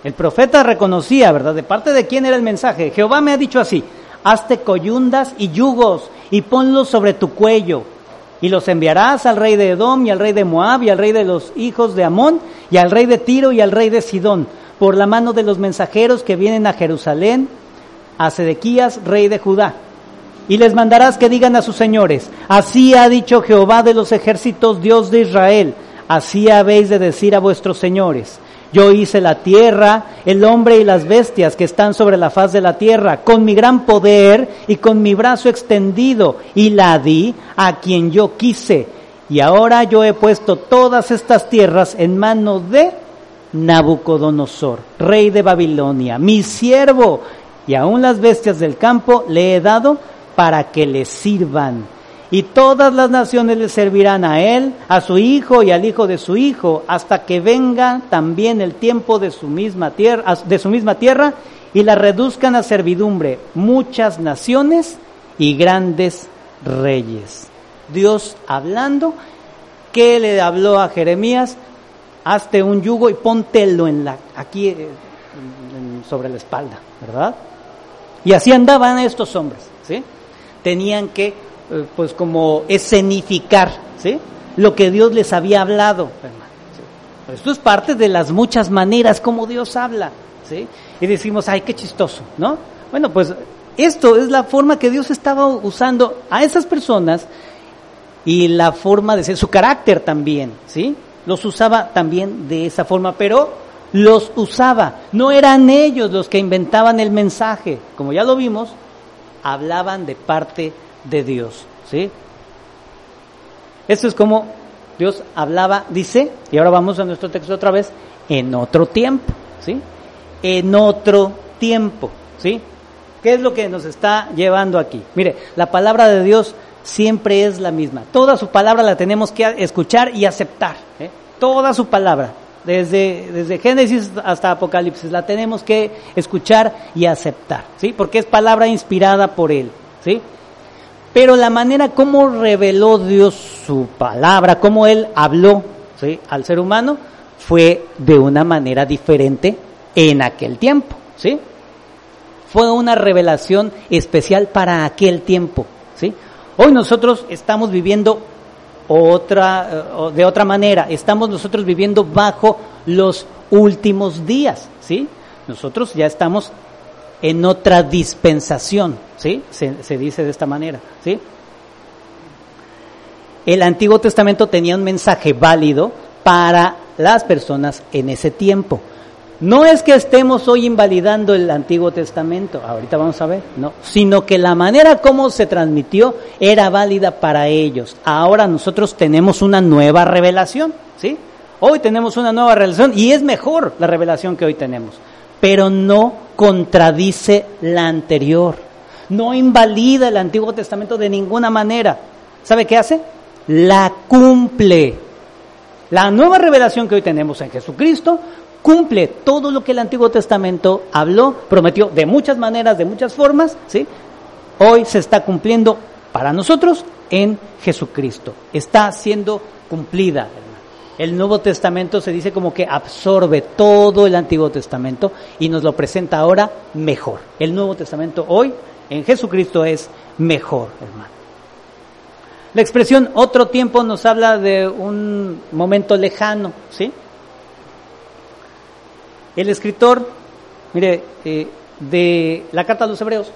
El profeta reconocía, ¿verdad? ¿De parte de quién era el mensaje? Jehová me ha dicho así, hazte coyundas y yugos y ponlos sobre tu cuello. Y los enviarás al rey de Edom y al rey de Moab y al rey de los hijos de Amón y al rey de Tiro y al rey de Sidón, por la mano de los mensajeros que vienen a Jerusalén, a Sedequías, rey de Judá. Y les mandarás que digan a sus señores, así ha dicho Jehová de los ejércitos, Dios de Israel, así habéis de decir a vuestros señores. Yo hice la tierra, el hombre y las bestias que están sobre la faz de la tierra, con mi gran poder y con mi brazo extendido, y la di a quien yo quise. Y ahora yo he puesto todas estas tierras en manos de Nabucodonosor, rey de Babilonia, mi siervo, y aún las bestias del campo le he dado para que le sirvan y todas las naciones le servirán a él, a su hijo y al hijo de su hijo, hasta que venga también el tiempo de su misma tierra, de su misma tierra y la reduzcan a servidumbre muchas naciones y grandes reyes. Dios hablando, ¿qué le habló a Jeremías? Hazte un yugo y póntelo en la, aquí eh, sobre la espalda, ¿verdad? Y así andaban estos hombres, ¿sí? Tenían que eh, pues como escenificar, ¿sí? Lo que Dios les había hablado, Esto es parte de las muchas maneras como Dios habla, ¿sí? Y decimos, ay, qué chistoso, ¿no? Bueno, pues esto es la forma que Dios estaba usando a esas personas y la forma de ser, su carácter también, ¿sí? Los usaba también de esa forma, pero los usaba. No eran ellos los que inventaban el mensaje. Como ya lo vimos, hablaban de parte de Dios. ¿sí? Esto es como Dios hablaba, dice, y ahora vamos a nuestro texto otra vez, en otro tiempo. ¿sí? En otro tiempo. ¿sí? ¿Qué es lo que nos está llevando aquí? Mire, la palabra de Dios siempre es la misma. Toda su palabra la tenemos que escuchar y aceptar. ¿eh? Toda su palabra. Desde, desde Génesis hasta Apocalipsis la tenemos que escuchar y aceptar, ¿sí? Porque es palabra inspirada por Él, ¿sí? Pero la manera como reveló Dios su palabra, como Él habló ¿sí? al ser humano, fue de una manera diferente en aquel tiempo. ¿sí? Fue una revelación especial para aquel tiempo. ¿sí? Hoy nosotros estamos viviendo otra, eh, de otra manera, estamos nosotros viviendo bajo los últimos días. ¿sí? Nosotros ya estamos en otra dispensación, ¿sí? Se, dice de esta manera, ¿sí? El Antiguo Testamento tenía un mensaje válido para las personas en ese tiempo. No es que estemos hoy invalidando el Antiguo Testamento, ahorita vamos a ver, no, sino que la manera como se transmitió era válida para ellos. Ahora nosotros tenemos una nueva revelación, ¿sí? Hoy tenemos una nueva revelación y es mejor la revelación que hoy tenemos pero no contradice la anterior. No invalida el Antiguo Testamento de ninguna manera. ¿Sabe qué hace? La cumple. La nueva revelación que hoy tenemos en Jesucristo cumple todo lo que el Antiguo Testamento habló, prometió de muchas maneras, de muchas formas, ¿sí? Hoy se está cumpliendo para nosotros en Jesucristo. Está siendo cumplida, el Nuevo Testamento se dice como que absorbe todo el Antiguo Testamento y nos lo presenta ahora mejor. El Nuevo Testamento hoy en Jesucristo es mejor, hermano. La expresión otro tiempo nos habla de un momento lejano, ¿sí? El escritor, mire, eh, de la carta a los hebreos,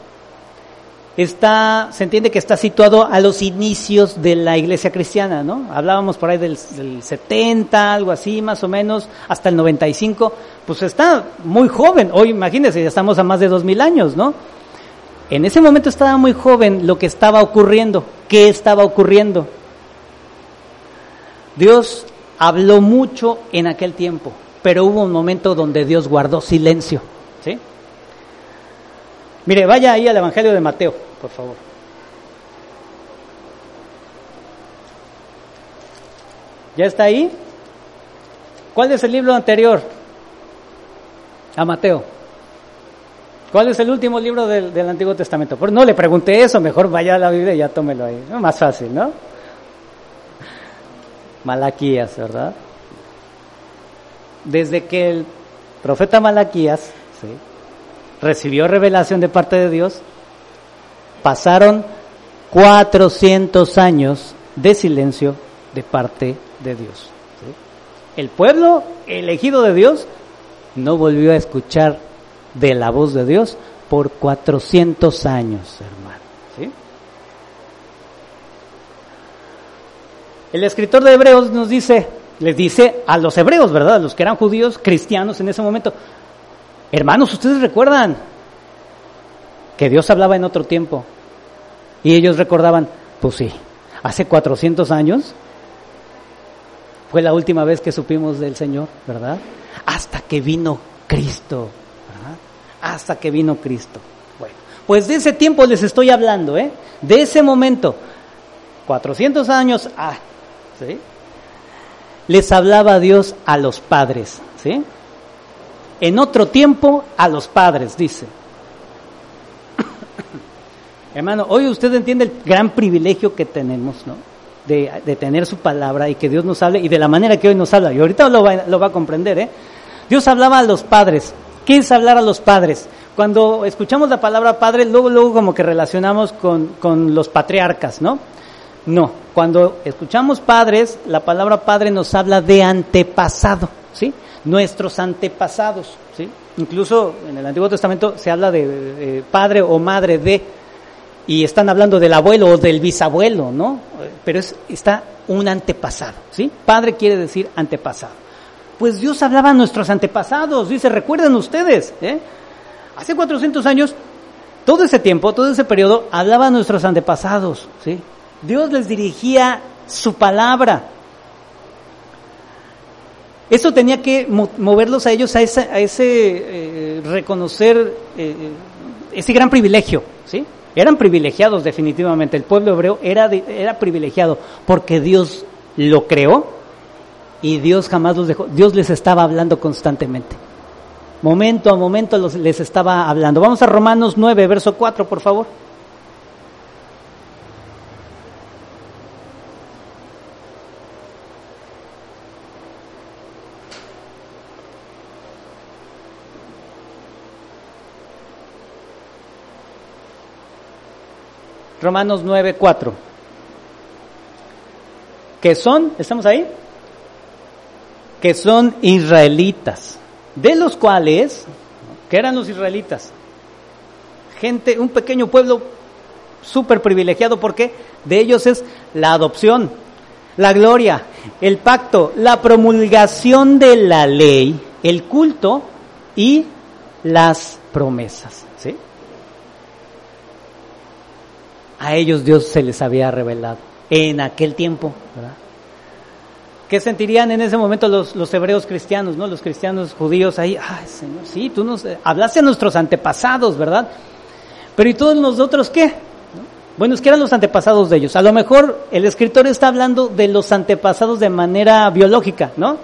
está, se entiende que está situado a los inicios de la iglesia cristiana, ¿no? Hablábamos por ahí del, 70, algo así, más o menos, hasta el 95, pues está muy joven, hoy imagínense, ya estamos a más de dos mil años, ¿no? En ese momento estaba muy joven lo que estaba ocurriendo. ¿Qué estaba ocurriendo? Dios habló mucho en aquel tiempo, pero hubo un momento donde Dios guardó silencio, ¿sí? Mire, vaya ahí al Evangelio de Mateo, por favor. ¿Ya está ahí? ¿Cuál es el libro anterior? A Mateo. ¿Cuál es el último libro del, Antiguo Testamento? Pues no le pregunté eso, mejor vaya a la Biblia y ya tómelo ahí. Más fácil, ¿no? Malaquías, ¿verdad? Desde que el profeta Malaquías, ¿sí? recibió revelación de parte de Dios, pasaron 400 años de silencio de parte de Dios. El pueblo elegido de Dios no volvió a escuchar de la voz de Dios por 400 años, hermano. El escritor de Hebreos nos dice, les dice a los hebreos, ¿verdad? Los que eran judíos, cristianos en ese momento, Hermanos, ¿ustedes recuerdan que Dios hablaba en otro tiempo? Y ellos recordaban, pues sí, hace 400 años fue la última vez que supimos del Señor, ¿verdad? Hasta que vino Cristo, ¿verdad? Hasta que vino Cristo. Bueno, pues de ese tiempo les estoy hablando, ¿eh? De ese momento, 400 años, ah, ¿sí? Les hablaba Dios a los padres, ¿sí? en otro tiempo a los padres, dice. Hermano, hoy usted entiende el gran privilegio que tenemos, ¿no? De, tener su palabra y que Dios nos hable y de la manera que hoy nos habla. Y ahorita lo va, lo va a comprender, ¿eh? Dios hablaba a los padres. ¿Qué es hablar a los padres? Cuando escuchamos la palabra padre, luego, luego como que relacionamos con, con los patriarcas, ¿no? No, cuando escuchamos padres, la palabra padre nos habla de antepasado, ¿sí? nuestros antepasados. ¿sí? Incluso en el Antiguo Testamento se habla de, padre o madre de, y están hablando del abuelo o del bisabuelo, ¿no? Pero es, está un antepasado, ¿sí? Padre quiere decir antepasado. Pues Dios hablaba a nuestros antepasados, dice, recuerden ustedes, ¿eh? Hace 400 años, todo ese tiempo, todo ese periodo, hablaba a nuestros antepasados, ¿sí? Dios les dirigía su palabra, eso tenía que moverlos a ellos a, a ese eh, reconocer eh, eh, ese gran privilegio, ¿sí? Eran privilegiados definitivamente, el pueblo hebreo era, era privilegiado porque Dios lo creó y Dios jamás los dejó, Dios les estaba hablando constantemente. Momento a momento les estaba hablando. Vamos a Romanos 9, verso 4, por favor. Romanos 9, 4. Que son, ¿estamos ahí? Que son israelitas, de los cuales, ¿qué eran los israelitas? Gente, un pequeño pueblo súper privilegiado, porque de ellos es la adopción, la gloria, el pacto, la promulgación de la ley, el culto y las promesas. ¿sí? A ellos Dios se les había revelado en aquel tiempo, ¿verdad? ¿Qué sentirían en ese momento los, los hebreos cristianos, no? Los cristianos judíos ahí, ay Señor, sí, tú nos hablaste a nuestros antepasados, ¿verdad? Pero ¿y todos nosotros qué? Bueno, es que eran los antepasados de ellos. A lo mejor el escritor está hablando de los antepasados de manera biológica, ¿no?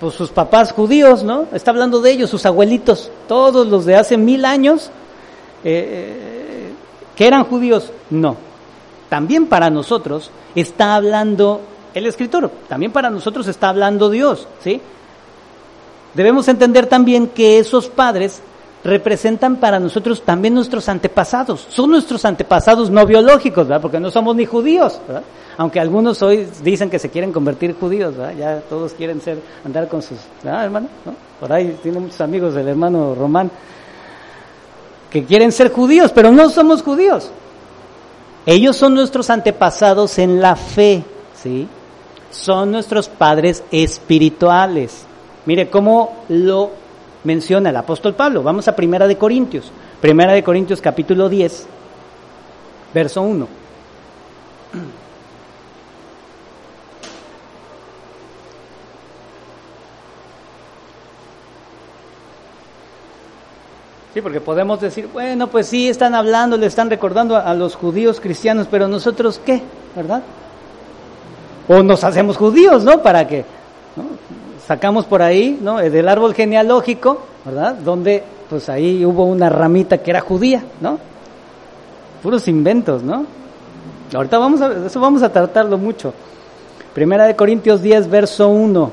Pues sus papás judíos, ¿no? Está hablando de ellos, sus abuelitos, todos los de hace mil años. Eh, ¿Que eran judíos? No. También para nosotros está hablando el escritor, también para nosotros está hablando Dios, ¿sí? Debemos entender también que esos padres representan para nosotros también nuestros antepasados. Son nuestros antepasados no biológicos, ¿verdad? Porque no somos ni judíos, ¿verdad? Aunque algunos hoy dicen que se quieren convertir judíos, ¿verdad? Ya todos quieren ser, andar con sus, ¿verdad, hermano? Por ahí tiene muchos amigos del hermano Román que quieren ser judíos, pero no somos judíos. Ellos son nuestros antepasados en la fe, ¿sí? Son nuestros padres espirituales. Mire cómo lo menciona el apóstol Pablo. Vamos a Primera de Corintios. Primera de Corintios capítulo 10, verso 1. Sí, porque podemos decir, bueno, pues sí, están hablando, le están recordando a, los judíos cristianos, pero nosotros qué, ¿verdad? O nos hacemos judíos, ¿no? Para que sacamos por ahí, ¿no? Del árbol genealógico, ¿verdad? Donde, pues ahí hubo una ramita que era judía, ¿no? Puros inventos, ¿no? Ahorita vamos a, eso vamos a tratarlo mucho. Primera de Corintios 10, verso 1.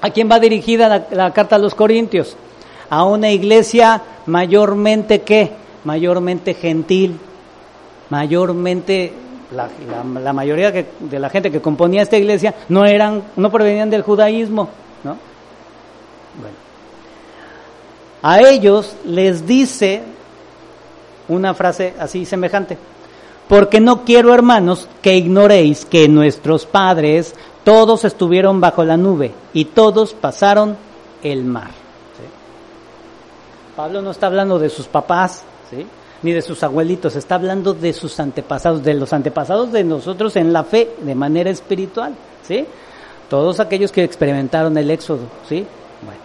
¿A quién va dirigida la carta a los Corintios? A una iglesia mayormente qué? Mayormente gentil, mayormente la, mayoría de la gente que componía esta iglesia no eran, no provenían del judaísmo, ¿no? Bueno. A ellos les dice una frase así semejante. Porque no quiero, hermanos, que ignoréis que nuestros padres todos estuvieron bajo la nube y todos pasaron el mar. Pablo no está hablando de sus papás, ¿sí? ni de sus abuelitos, está hablando de sus antepasados, de los antepasados de nosotros en la fe, de manera espiritual, ¿sí? Todos aquellos que experimentaron el éxodo, ¿sí? Bueno.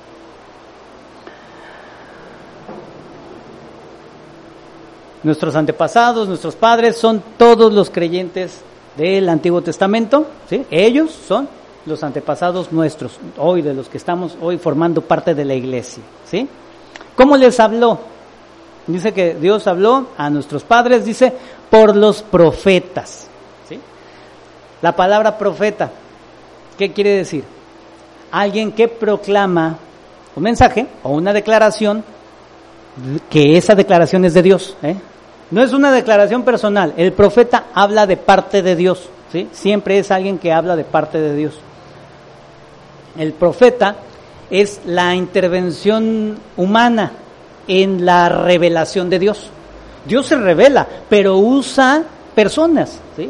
Nuestros antepasados, nuestros padres son todos los creyentes del Antiguo Testamento, ¿sí? Ellos son los antepasados nuestros, hoy de los que estamos hoy formando parte de la iglesia, ¿sí? ¿Cómo les habló? Dice que Dios habló a nuestros padres, dice, por los profetas. ¿sí? La palabra profeta, ¿qué quiere decir? Alguien que proclama un mensaje o una declaración, que esa declaración es de Dios. ¿eh? No es una declaración personal, el profeta habla de parte de Dios. ¿sí? Siempre es alguien que habla de parte de Dios. El profeta es la intervención humana en la revelación de Dios. Dios se revela, pero usa personas, ¿sí?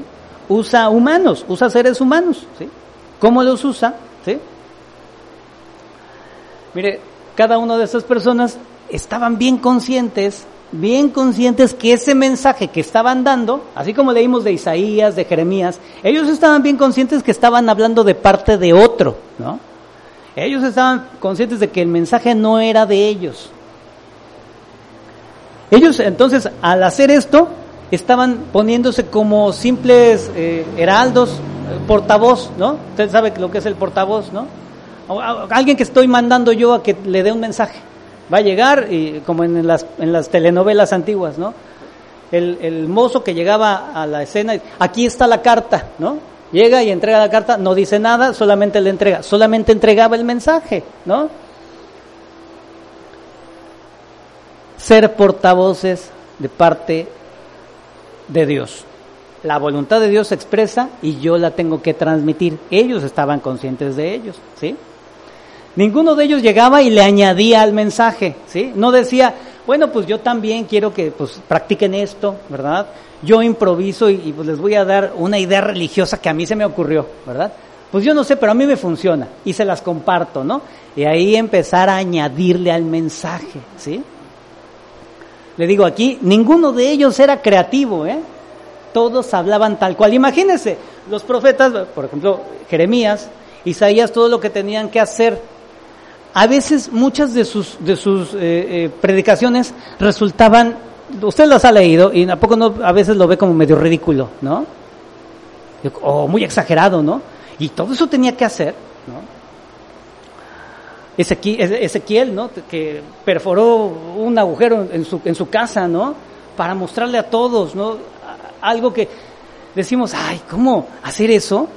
usa humanos, usa seres humanos. ¿sí? ¿Cómo los usa? ¿sí? Mire, cada una de esas personas estaban bien conscientes, bien conscientes que ese mensaje que estaban dando, así como leímos de Isaías, de Jeremías, ellos estaban bien conscientes que estaban hablando de parte de otro, ¿no? Ellos estaban conscientes de que el mensaje no era de ellos. Ellos entonces al hacer esto estaban poniéndose como simples eh, heraldos, eh, portavoz, ¿no? Usted sabe lo que es el portavoz, ¿no? alguien que estoy mandando yo a que le dé un mensaje. Va a llegar, y, como en las, en las telenovelas antiguas, ¿no? El mozo que llegaba a la escena, aquí está la carta, ¿no? Llega y entrega la carta, no dice nada, solamente le entrega, solamente entregaba el mensaje, ¿no? Ser portavoces de parte de Dios. La voluntad de Dios se expresa y yo la tengo que transmitir. Ellos estaban conscientes de ellos, ¿sí? Ninguno de ellos llegaba y le añadía al mensaje, ¿sí? No decía, bueno, pues yo también quiero que pues practiquen esto, ¿verdad? Yo improviso y, pues les voy a dar una idea religiosa que a mí se me ocurrió, ¿verdad? Pues yo no sé, pero a mí me funciona y se las comparto, ¿no? Y ahí empezar a añadirle al mensaje, ¿sí? Le digo aquí, ninguno de ellos era creativo, ¿eh? Todos hablaban tal cual. Imagínense, los profetas, por ejemplo, Jeremías, Isaías, todo lo que tenían que hacer a veces muchas de sus, de sus eh, eh, predicaciones resultaban, usted las ha leído y a poco no, a veces lo ve como medio ridículo, ¿no? O muy exagerado, ¿no? Y todo eso tenía que hacer, ¿no? Ezequiel, ¿no? Que perforó un agujero en su, en su casa, ¿no? Para mostrarle a todos, ¿no? Algo que decimos, ay, ¿cómo hacer eso?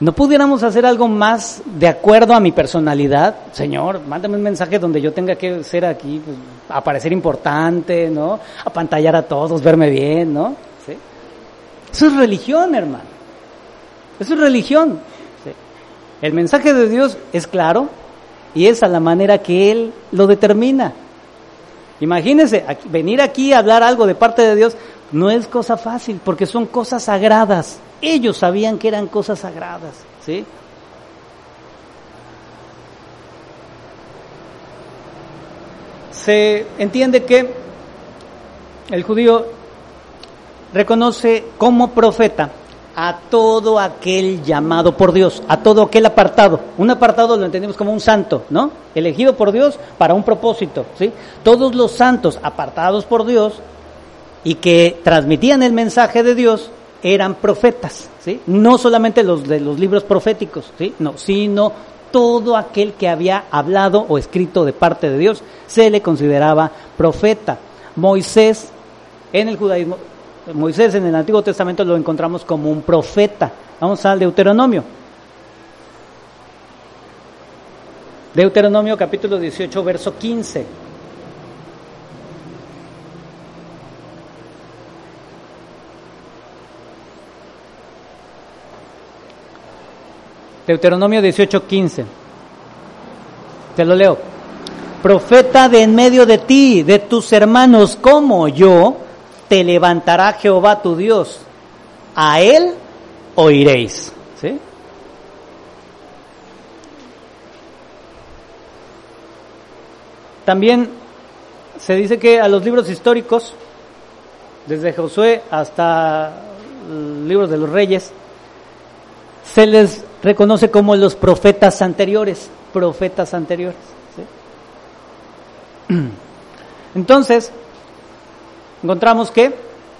¿No pudiéramos hacer algo más de acuerdo a mi personalidad? Señor, mándame un mensaje donde yo tenga que ser aquí, pues, aparecer importante, ¿no? Apantallar a todos, verme bien, ¿no? Eso es religión, hermano. Eso es religión. El mensaje de Dios es claro y es a la manera que Él lo determina. Imagínense, venir aquí a hablar algo de parte de Dios, No es cosa fácil, porque son cosas sagradas. Ellos sabían que eran cosas sagradas, ¿sí? Se entiende que el judío reconoce como profeta a todo aquel llamado por Dios, a todo aquel apartado. Un apartado lo entendemos como un santo, ¿no? Elegido por Dios para un propósito, ¿sí? Todos los santos apartados por Dios y que transmitían el mensaje de Dios eran profetas, ¿sí? No solamente los de los libros proféticos, ¿sí? No, sino todo aquel que había hablado o escrito de parte de Dios se le consideraba profeta. Moisés en el judaísmo Moisés en el Antiguo Testamento lo encontramos como un profeta. Vamos al Deuteronomio. Deuteronomio capítulo 18, verso 15. Deuteronomio 18, 15. Te lo leo. Profeta de en medio de ti, de tus hermanos como yo, te levantará Jehová tu Dios. A él oiréis. ¿Sí? También se dice que a los libros históricos, desde Josué hasta libros de los reyes, se les reconoce como los profetas anteriores, profetas anteriores. Entonces, encontramos que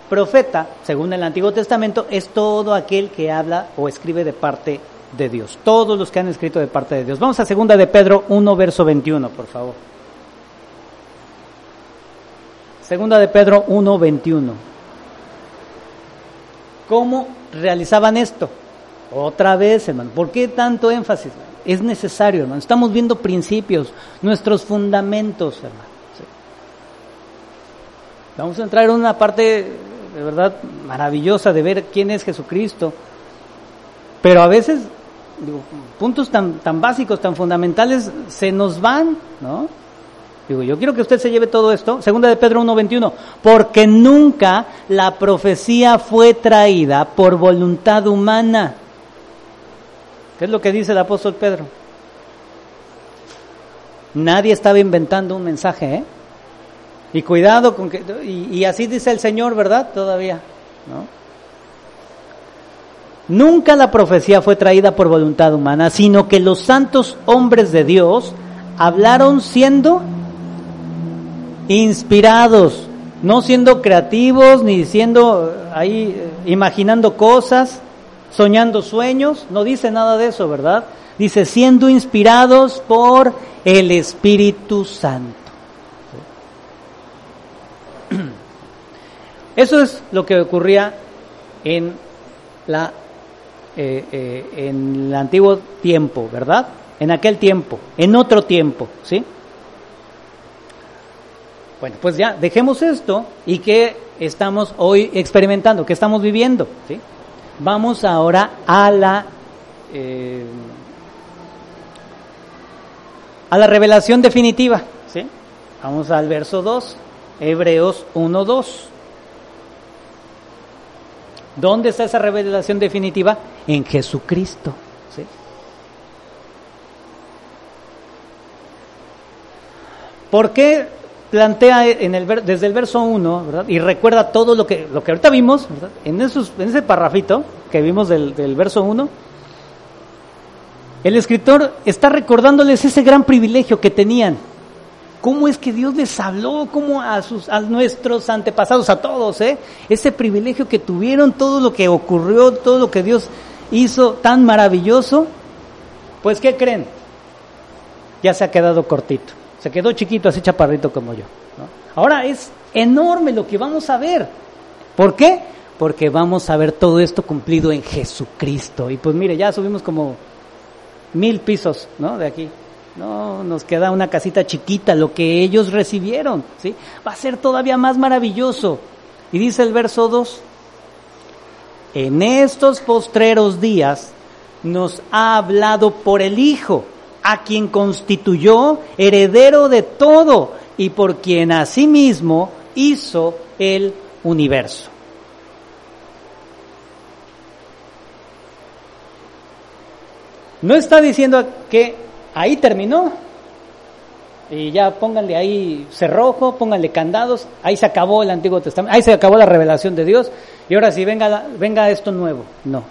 profeta, según el Antiguo Testamento, es todo aquel que habla o escribe de parte de Dios. Todos los que han escrito de parte de Dios. Vamos a segunda de Pedro 1, verso 21, por favor. Segunda de Pedro 1, 21. ¿Cómo realizaban esto? Otra vez, hermano. ¿Por qué tanto énfasis? Es necesario, hermano. Estamos viendo principios, nuestros fundamentos, hermano. Vamos a entrar en una parte de verdad maravillosa de ver quién es Jesucristo. Pero a veces, digo, puntos tan, tan básicos, tan fundamentales, se nos van, ¿no? Digo, yo quiero que usted se lleve todo esto. Segunda de Pedro 1.21. Porque nunca la profecía fue traída por voluntad humana. ¿Qué es lo que dice el apóstol Pedro? Nadie estaba inventando un mensaje, ¿eh? Y cuidado con que... Y, así dice el Señor, ¿verdad? Todavía, ¿no? Nunca la profecía fue traída por voluntad humana, sino que los santos hombres de Dios hablaron siendo inspirados, no siendo creativos, ni siendo ahí eh, imaginando cosas, soñando sueños, no dice nada de eso, ¿verdad? Dice siendo inspirados por el Espíritu Santo. Eso es lo que ocurría en la eh, eh, en el antiguo tiempo, ¿verdad? En aquel tiempo, en otro tiempo, ¿sí? Bueno, pues ya dejemos esto y que estamos hoy experimentando, que estamos viviendo, ¿sí? Vamos ahora a la eh, a la revelación definitiva, ¿sí? Vamos al verso 2, Hebreos 1, 2. ¿Dónde está esa revelación definitiva? En Jesucristo. ¿sí? ¿Por qué plantea desde el verso 1 ¿verdad? y recuerda todo lo que, lo que ahorita vimos, en ese parrafito que vimos del, del verso 1? El escritor está recordándoles ese gran privilegio que tenían cómo es que Dios les habló, cómo a, sus, a nuestros antepasados, a todos, ¿eh? ese privilegio que tuvieron, todo lo que ocurrió, todo lo que Dios hizo tan maravilloso, pues ¿qué creen? Ya se ha quedado cortito, se quedó chiquito, así chaparrito como yo. Ahora es enorme lo que vamos a ver. ¿Por qué? Porque vamos a ver todo esto cumplido en Jesucristo. Y pues mire, ya subimos como mil pisos, ¿no? De aquí. No, nos queda una casita chiquita, lo que ellos recibieron, ¿sí? Va a ser todavía más maravilloso. Y dice el verso 2, en estos postreros días nos ha hablado por el Hijo, a quien constituyó heredero de todo y por quien asimismo hizo el universo. No está diciendo que ahí terminó. Y ya pónganle ahí cerrojo, pónganle candados, ahí se acabó el Antiguo Testamento, ahí se acabó la revelación de Dios, y ahora sí venga, venga esto nuevo. No,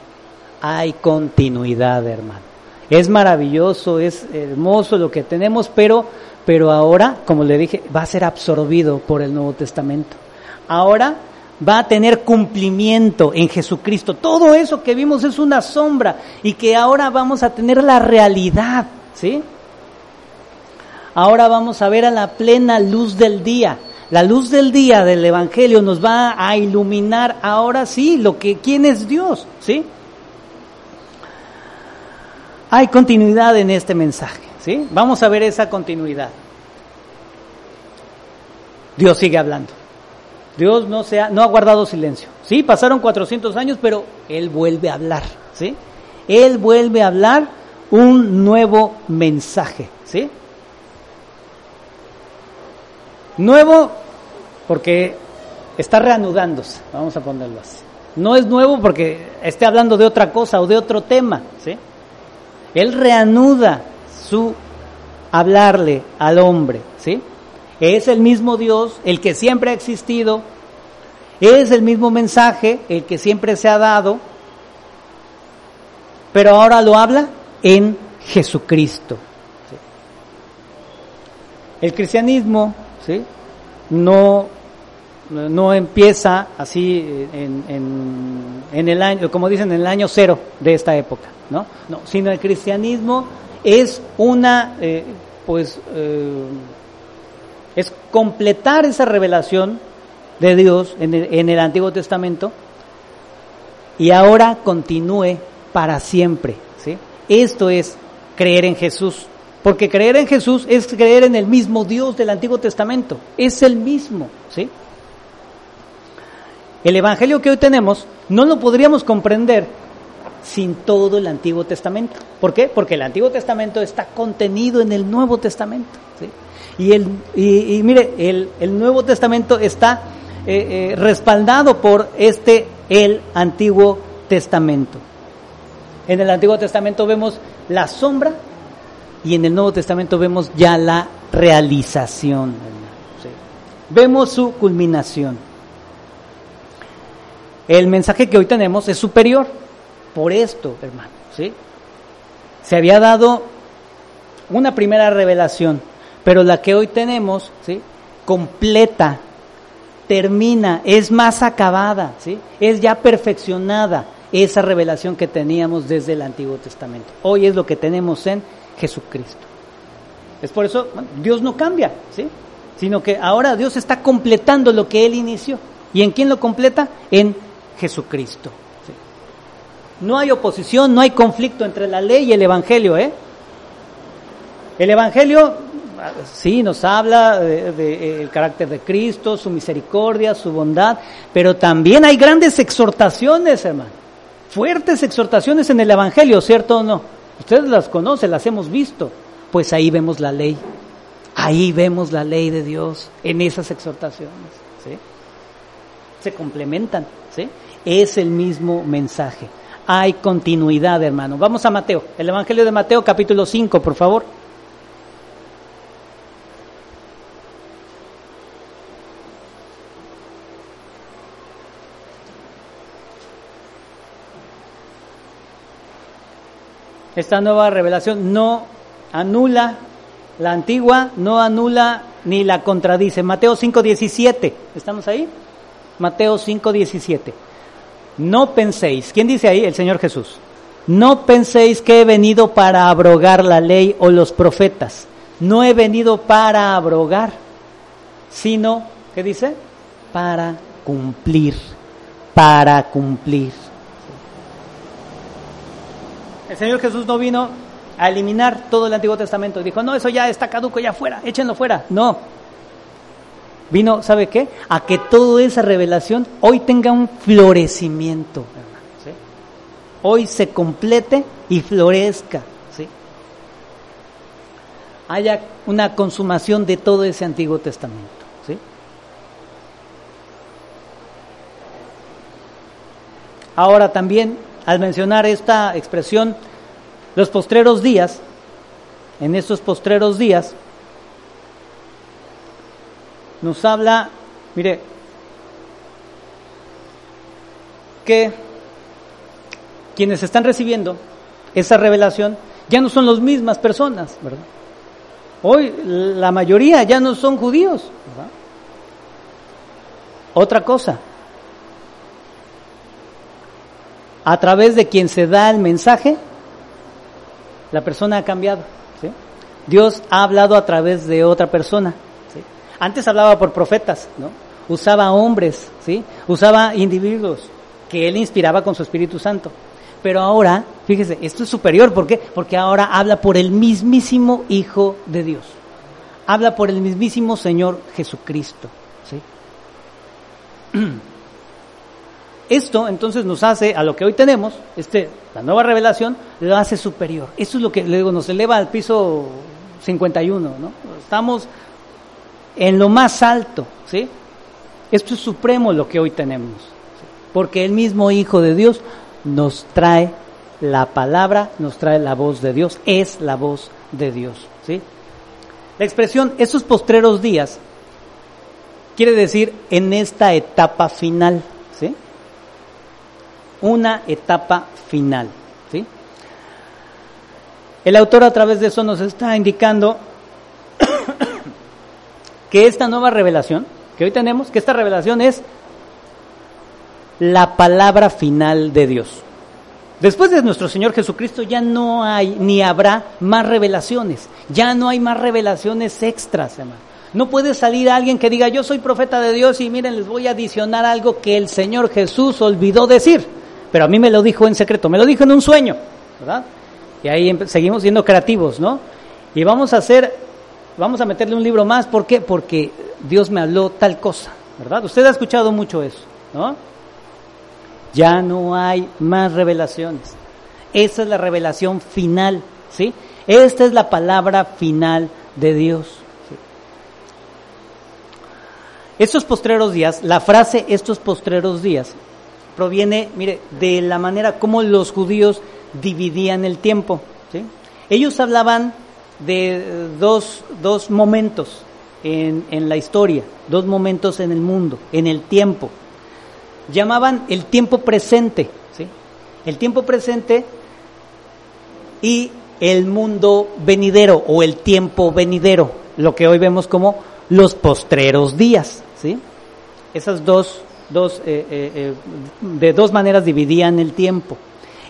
hay continuidad, hermano. Es maravilloso, es hermoso lo que tenemos, pero, pero ahora, como le dije, va a ser absorbido por el Nuevo Testamento. Ahora va a tener cumplimiento en Jesucristo. Todo eso que vimos es una sombra y que ahora vamos a tener la realidad, ¿sí? Ahora vamos a ver a la plena luz del día. La luz del día del Evangelio nos va a iluminar ahora sí lo que quién es Dios, ¿sí? Hay continuidad en este mensaje, ¿sí? Vamos a ver esa continuidad. Dios sigue hablando. Dios no, se ha, no ha guardado silencio. Sí, pasaron 400 años, pero Él vuelve a hablar, ¿sí? Él vuelve a hablar un nuevo mensaje, ¿sí? Nuevo porque está reanudándose, vamos a ponerlo así. No es nuevo porque esté hablando de otra cosa o de otro tema, ¿sí? Él reanuda su hablarle al hombre, ¿sí? Es el mismo Dios, el que siempre ha existido, es el mismo mensaje, el que siempre se ha dado, pero ahora lo habla en Jesucristo. El cristianismo ¿sí? no, no empieza así en, en, el año, como dicen, en el año cero de esta época, ¿no? no sino el cristianismo es una, eh, pues, eh, es completar esa revelación de Dios en el, en el Antiguo Testamento y ahora continúe para siempre. ¿sí? Esto es creer en Jesús. Porque creer en Jesús es creer en el mismo Dios del Antiguo Testamento. Es el mismo. ¿sí? El Evangelio que hoy tenemos no lo podríamos comprender sin todo el Antiguo Testamento. ¿Por qué? Porque el Antiguo Testamento está contenido en el Nuevo Testamento. Y, el, y, mire, el, el, Nuevo Testamento está eh, eh, respaldado por este, el Antiguo Testamento. En el Antiguo Testamento vemos la sombra y en el Nuevo Testamento vemos ya la realización. Vemos su culminación. El mensaje que hoy tenemos es superior por esto, hermano. ¿sí? Se había dado una primera revelación, pero la que hoy tenemos, ¿sí? completa, termina, es más acabada, ¿sí? es ya perfeccionada esa revelación que teníamos desde el Antiguo Testamento. Hoy es lo que tenemos en Jesucristo. Es por eso, Dios no cambia, ¿sí? sino que ahora Dios está completando lo que Él inició. ¿Y en quién lo completa? En Jesucristo. No hay oposición, no hay conflicto entre la ley y el Evangelio. ¿eh? El Evangelio sí nos habla del de, el carácter de Cristo, su misericordia, su bondad, pero también hay grandes exhortaciones, hermano. Fuertes exhortaciones en el Evangelio, ¿cierto o no? Ustedes las conocen, las hemos visto. Pues ahí vemos la ley. Ahí vemos la ley de Dios en esas exhortaciones. ¿sí? Se complementan. ¿sí? Es el mismo mensaje. Hay continuidad, hermano. Vamos a Mateo. El Evangelio de Mateo, capítulo 5, por favor. esta nueva revelación no anula la antigua, no anula ni la contradice. Mateo 5:17, ¿estamos ahí? Mateo 5:17. No penséis, ¿quién dice ahí? El Señor Jesús. No penséis que he venido para abrogar la ley o los profetas. No he venido para abrogar, sino, ¿qué dice? Para cumplir, para cumplir. El Señor Jesús no vino a eliminar todo el Antiguo Testamento. Dijo, no, eso ya está caduco, ya fuera, échenlo fuera. No. Vino, ¿sabe qué? A que toda esa revelación hoy tenga un florecimiento. ¿sí? Hoy se complete y florezca. ¿sí? Haya una consumación de todo ese Antiguo Testamento. Ahora también al mencionar esta expresión, los postreros días, en estos postreros días, nos habla, mire, que quienes están recibiendo esa revelación ya no son las mismas personas, ¿verdad? Hoy la mayoría ya no son judíos. ¿verdad? Otra cosa, a través de quien se da el mensaje, la persona ha cambiado. ¿sí? Dios ha hablado a través de otra persona. Antes hablaba por profetas, ¿no? usaba hombres, ¿sí? usaba individuos que él inspiraba con su Espíritu Santo. Pero ahora, fíjese, esto es superior, ¿por qué? Porque ahora habla por el mismísimo Hijo de Dios. Habla por el mismísimo Señor Jesucristo. ¿sí? Esto entonces nos hace a lo que hoy tenemos, este, la nueva revelación, lo hace superior. Esto es lo que luego nos eleva al piso 51, ¿no? Estamos en lo más alto, ¿sí? Esto es supremo lo que hoy tenemos, porque el mismo Hijo de Dios nos trae la palabra, nos trae la voz de Dios, es la voz de Dios, ¿sí? La expresión esos postreros días quiere decir en esta etapa final, ¿sí? Una etapa final, ¿sí? El autor a través de eso nos está indicando que esta nueva revelación que hoy tenemos, que esta revelación es la palabra final de Dios. Después de nuestro Señor Jesucristo ya no hay ni habrá más revelaciones, ya no hay más revelaciones extras, hermano. No puede salir alguien que diga, yo soy profeta de Dios y miren, les voy a adicionar algo que el Señor Jesús olvidó decir, pero a mí me lo dijo en secreto, me lo dijo en un sueño, ¿verdad? Y ahí seguimos siendo creativos, ¿no? Y vamos a hacer, vamos a meterle un libro más, ¿por qué? Porque Dios me habló tal cosa, ¿verdad? Usted ha escuchado mucho eso, ¿no? Ya no hay más revelaciones. Esa es la revelación final, ¿sí? Esta es la palabra final de Dios. Estos postreros días, la frase estos postreros días, proviene, mire, de la manera como los judíos dividían el tiempo. ¿sí? Ellos hablaban de dos, dos momentos en, en la historia, dos momentos en el mundo, en el tiempo llamaban el tiempo presente, ¿sí? El tiempo presente y el mundo venidero o el tiempo venidero, lo que hoy vemos como los postreros días, ¿sí? Esas dos, dos eh, eh, eh, de dos maneras dividían el tiempo.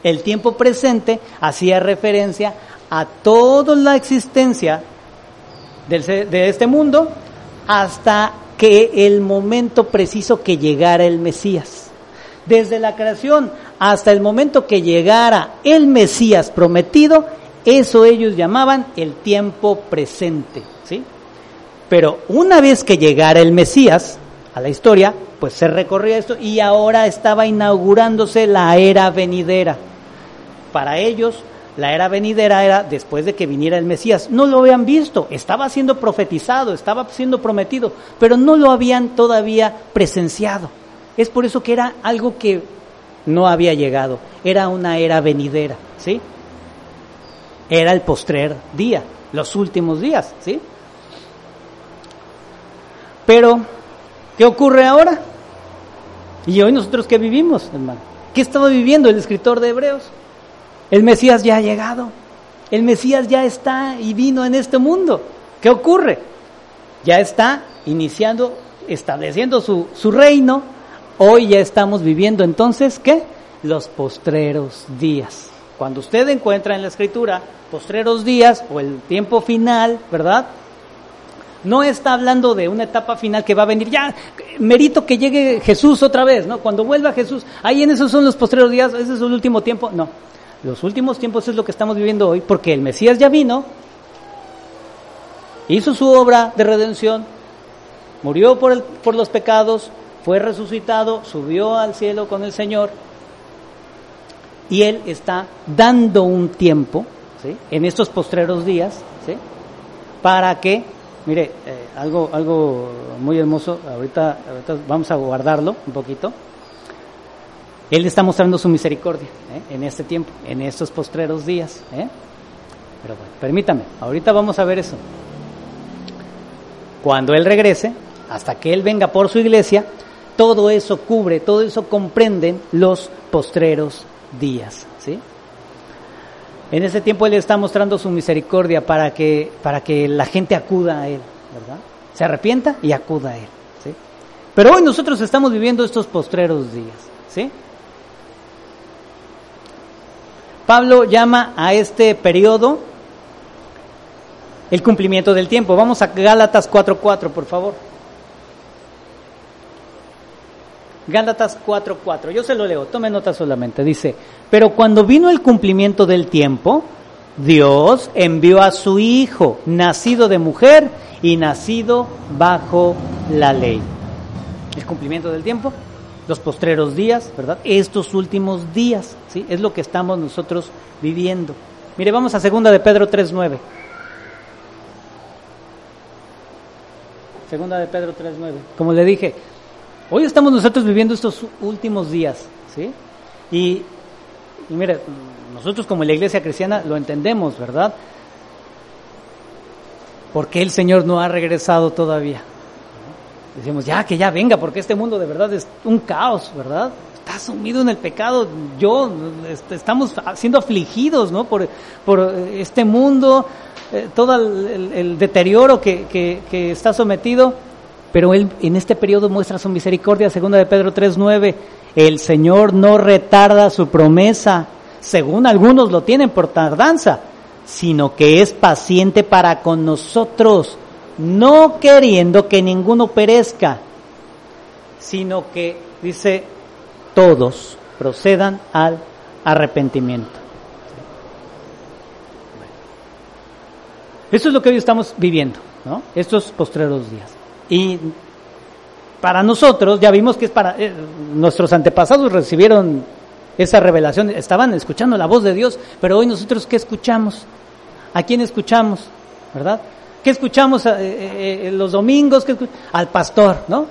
El tiempo presente hacía referencia a toda la existencia de este mundo hasta que el momento preciso que llegara el Mesías. Desde la creación hasta el momento que llegara el Mesías prometido, eso ellos llamaban el tiempo presente, ¿sí? Pero una vez que llegara el Mesías a la historia, pues se recorría esto y ahora estaba inaugurándose la era venidera. Para ellos, la era venidera era después de que viniera el Mesías. No lo habían visto, estaba siendo profetizado, estaba siendo prometido, pero no lo habían todavía presenciado. Es por eso que era algo que no había llegado, era una era venidera, ¿sí? Era el postrer día, los últimos días, ¿sí? Pero, ¿qué ocurre ahora? Y hoy nosotros qué vivimos, hermano? ¿Qué estaba viviendo el escritor de Hebreos? El Mesías ya ha llegado. El Mesías ya está y vino en este mundo. ¿Qué ocurre? Ya está iniciando, estableciendo su, su reino. Hoy ya estamos viviendo entonces, ¿qué? Los postreros días. Cuando usted encuentra en la escritura postreros días o el tiempo final, ¿verdad? No está hablando de una etapa final que va a venir, ya, merito que llegue Jesús otra vez, ¿no? Cuando vuelva Jesús, ahí en esos son los postreros días, ese es el último tiempo. No, los últimos tiempos es lo que estamos viviendo hoy, porque el Mesías ya vino, hizo su obra de redención, murió por, el, por los pecados, fue resucitado, subió al cielo con el Señor, y Él está dando un tiempo, ¿sí? en estos postreros días, ¿sí? para que, mire, eh, algo, algo muy hermoso, ahorita, ahorita vamos a guardarlo un poquito, él está mostrando su misericordia ¿eh? en este tiempo, en estos postreros días. ¿eh? Pero bueno, permítame, ahorita vamos a ver eso. Cuando Él regrese, hasta que Él venga por su iglesia, todo eso cubre, todo eso comprenden los postreros días. ¿sí? En ese tiempo Él está mostrando su misericordia para que, para que la gente acuda a Él, ¿verdad? Se arrepienta y acuda a Él. ¿sí? Pero hoy nosotros estamos viviendo estos postreros días. ¿sí? Pablo llama a este periodo el cumplimiento del tiempo. Vamos a Gálatas 4.4, por favor. Gálatas 4.4, yo se lo leo, tome nota solamente. Dice, pero cuando vino el cumplimiento del tiempo, Dios envió a su Hijo, nacido de mujer y nacido bajo la ley. El cumplimiento del tiempo, los postreros días, ¿verdad? Estos últimos días, ¿sí? Es lo que estamos nosotros viviendo. Mire, vamos a segunda de Pedro 3.9. Segunda de Pedro 3.9. Como le dije, hoy estamos nosotros viviendo estos últimos días, ¿sí? Y, y mire, nosotros como la iglesia cristiana lo entendemos, ¿verdad? Porque el Señor no ha regresado todavía. Decimos, ya, que ya venga, porque este mundo de verdad es un caos, ¿verdad? Está sumido en el pecado. Yo, este, estamos siendo afligidos, ¿no? Por, por este mundo, eh, todo el, el deterioro que, que, que, está sometido, pero Él en este periodo muestra su misericordia, segunda de Pedro 3.9, el Señor no retarda su promesa, según algunos lo tienen por tardanza, sino que es paciente para con nosotros, no queriendo que ninguno perezca, sino que, dice, todos procedan al arrepentimiento. Eso es lo que hoy estamos viviendo, ¿no? Estos postreros días. Y para nosotros, ya vimos que es para eh, nuestros antepasados recibieron esa revelación, estaban escuchando la voz de Dios, pero hoy nosotros ¿qué escuchamos? ¿A quién escuchamos? ¿Verdad? ¿Qué escuchamos eh, eh, eh los domingos? ¿Qué al pastor, ¿no?